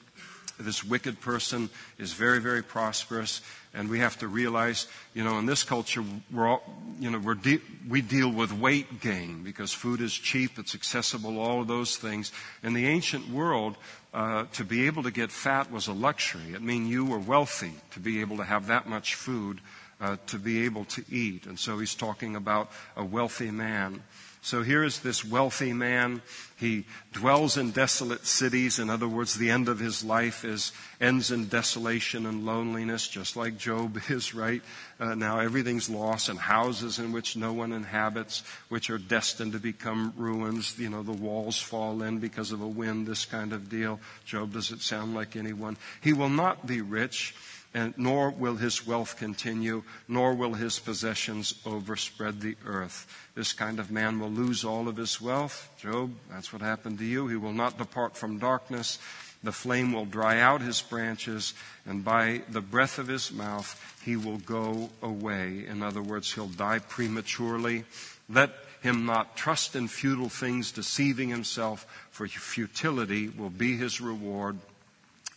this wicked person is very, very prosperous. And we have to realize, you know, in this culture, we're all, you know, we're de- we deal with weight gain because food is cheap, it's accessible, all of those things. In the ancient world, uh, to be able to get fat was a luxury. It meant you were wealthy to be able to have that much food uh, to be able to eat. And so he's talking about a wealthy man. So here is this wealthy man. He dwells in desolate cities. In other words, the end of his life is ends in desolation and loneliness, just like Job is, right? Uh, now everything's lost and houses in which no one inhabits, which are destined to become ruins. You know, the walls fall in because of a wind, this kind of deal. Job doesn't sound like anyone. He will not be rich and nor will his wealth continue, nor will his possessions overspread the earth. This kind of man will lose all of his wealth. Job, that's what happened to you. He will not depart from darkness. The flame will dry out his branches, and by the breath of his mouth he will go away. In other words, he'll die prematurely. Let him not trust in futile things, deceiving himself, for futility will be his reward.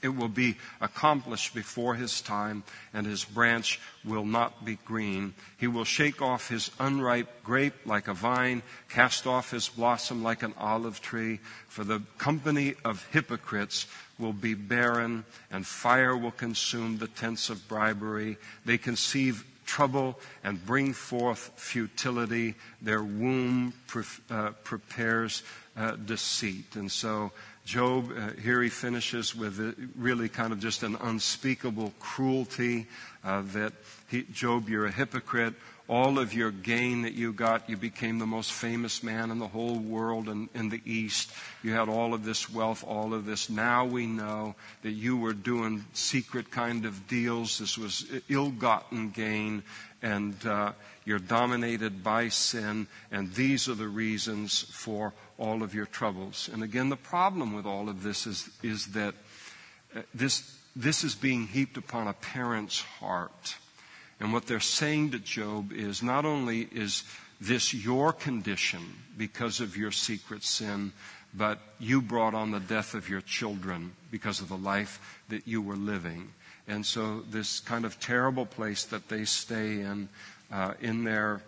It will be accomplished before his time, and his branch will not be green. He will shake off his unripe grape like a vine, cast off his blossom like an olive tree. For the company of hypocrites will be barren, and fire will consume the tents of bribery. They conceive trouble and bring forth futility. Their womb pre- uh, prepares uh, deceit. And so, Job, uh, here he finishes with really kind of just an unspeakable cruelty uh, that he, Job, you're a hypocrite. All of your gain that you got, you became the most famous man in the whole world and in the East. You had all of this wealth, all of this. Now we know that you were doing secret kind of deals. This was ill gotten gain, and uh, you're dominated by sin, and these are the reasons for all of your troubles. And again, the problem with all of this is, is that uh, this, this is being heaped upon a parent's heart. And what they're saying to Job is not only is this your condition because of your secret sin, but you brought on the death of your children because of the life that you were living. And so, this kind of terrible place that they stay in, uh, in their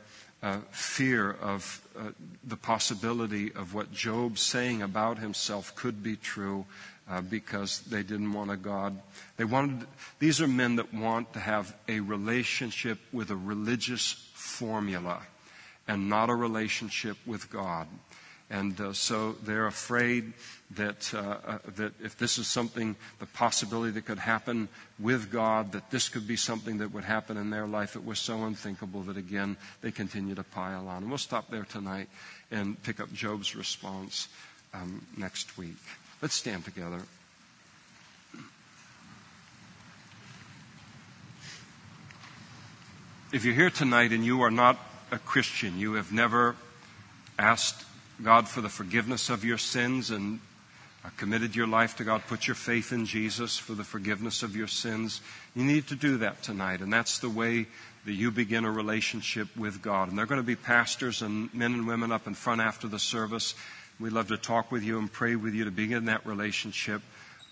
uh, fear of uh, the possibility of what Job's saying about himself could be true uh, because they didn't want a God. They wanted, these are men that want to have a relationship with a religious formula and not a relationship with God. And uh, so they're afraid that, uh, uh, that if this is something, the possibility that could happen with God, that this could be something that would happen in their life. It was so unthinkable that, again, they continue to pile on. And we'll stop there tonight and pick up Job's response um, next week. Let's stand together. If you're here tonight and you are not a Christian, you have never asked God for the forgiveness of your sins and committed your life to God, put your faith in Jesus for the forgiveness of your sins, you need to do that tonight. And that's the way that you begin a relationship with God. And there are going to be pastors and men and women up in front after the service. We'd love to talk with you and pray with you to begin that relationship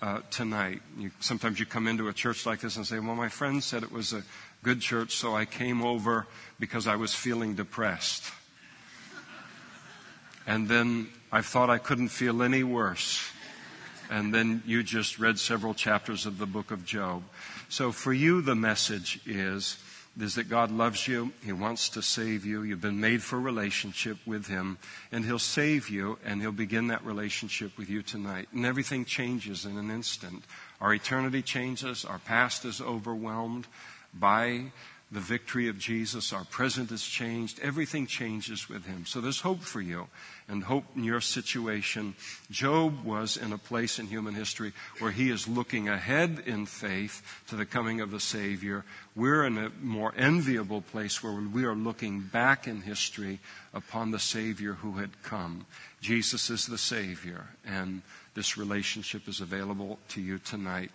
uh, tonight. You, sometimes you come into a church like this and say, Well, my friend said it was a good church, so I came over because I was feeling depressed. And then I thought I couldn't feel any worse. And then you just read several chapters of the book of Job. So for you, the message is, is that God loves you. He wants to save you. You've been made for relationship with Him. And He'll save you and He'll begin that relationship with you tonight. And everything changes in an instant. Our eternity changes. Our past is overwhelmed by the victory of Jesus. Our present is changed. Everything changes with him. So there's hope for you and hope in your situation. Job was in a place in human history where he is looking ahead in faith to the coming of the Savior. We're in a more enviable place where we are looking back in history upon the Savior who had come. Jesus is the Savior, and this relationship is available to you tonight.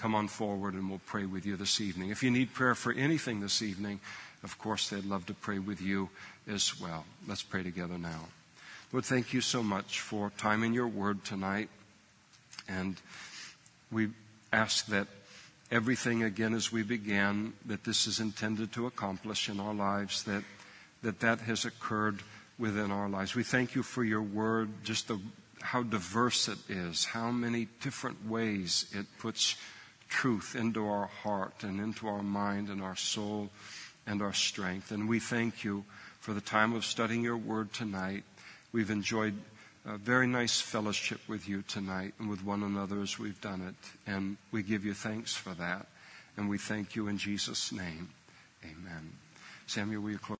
Come on forward and we'll pray with you this evening. If you need prayer for anything this evening, of course, they'd love to pray with you as well. Let's pray together now. Lord, thank you so much for time in your word tonight. And we ask that everything again as we began that this is intended to accomplish in our lives, that that, that has occurred within our lives. We thank you for your word, just the, how diverse it is, how many different ways it puts truth into our heart and into our mind and our soul and our strength. And we thank you for the time of studying your word tonight. We've enjoyed a very nice fellowship with you tonight and with one another as we've done it. And we give you thanks for that. And we thank you in Jesus' name. Amen. Samuel, will you close?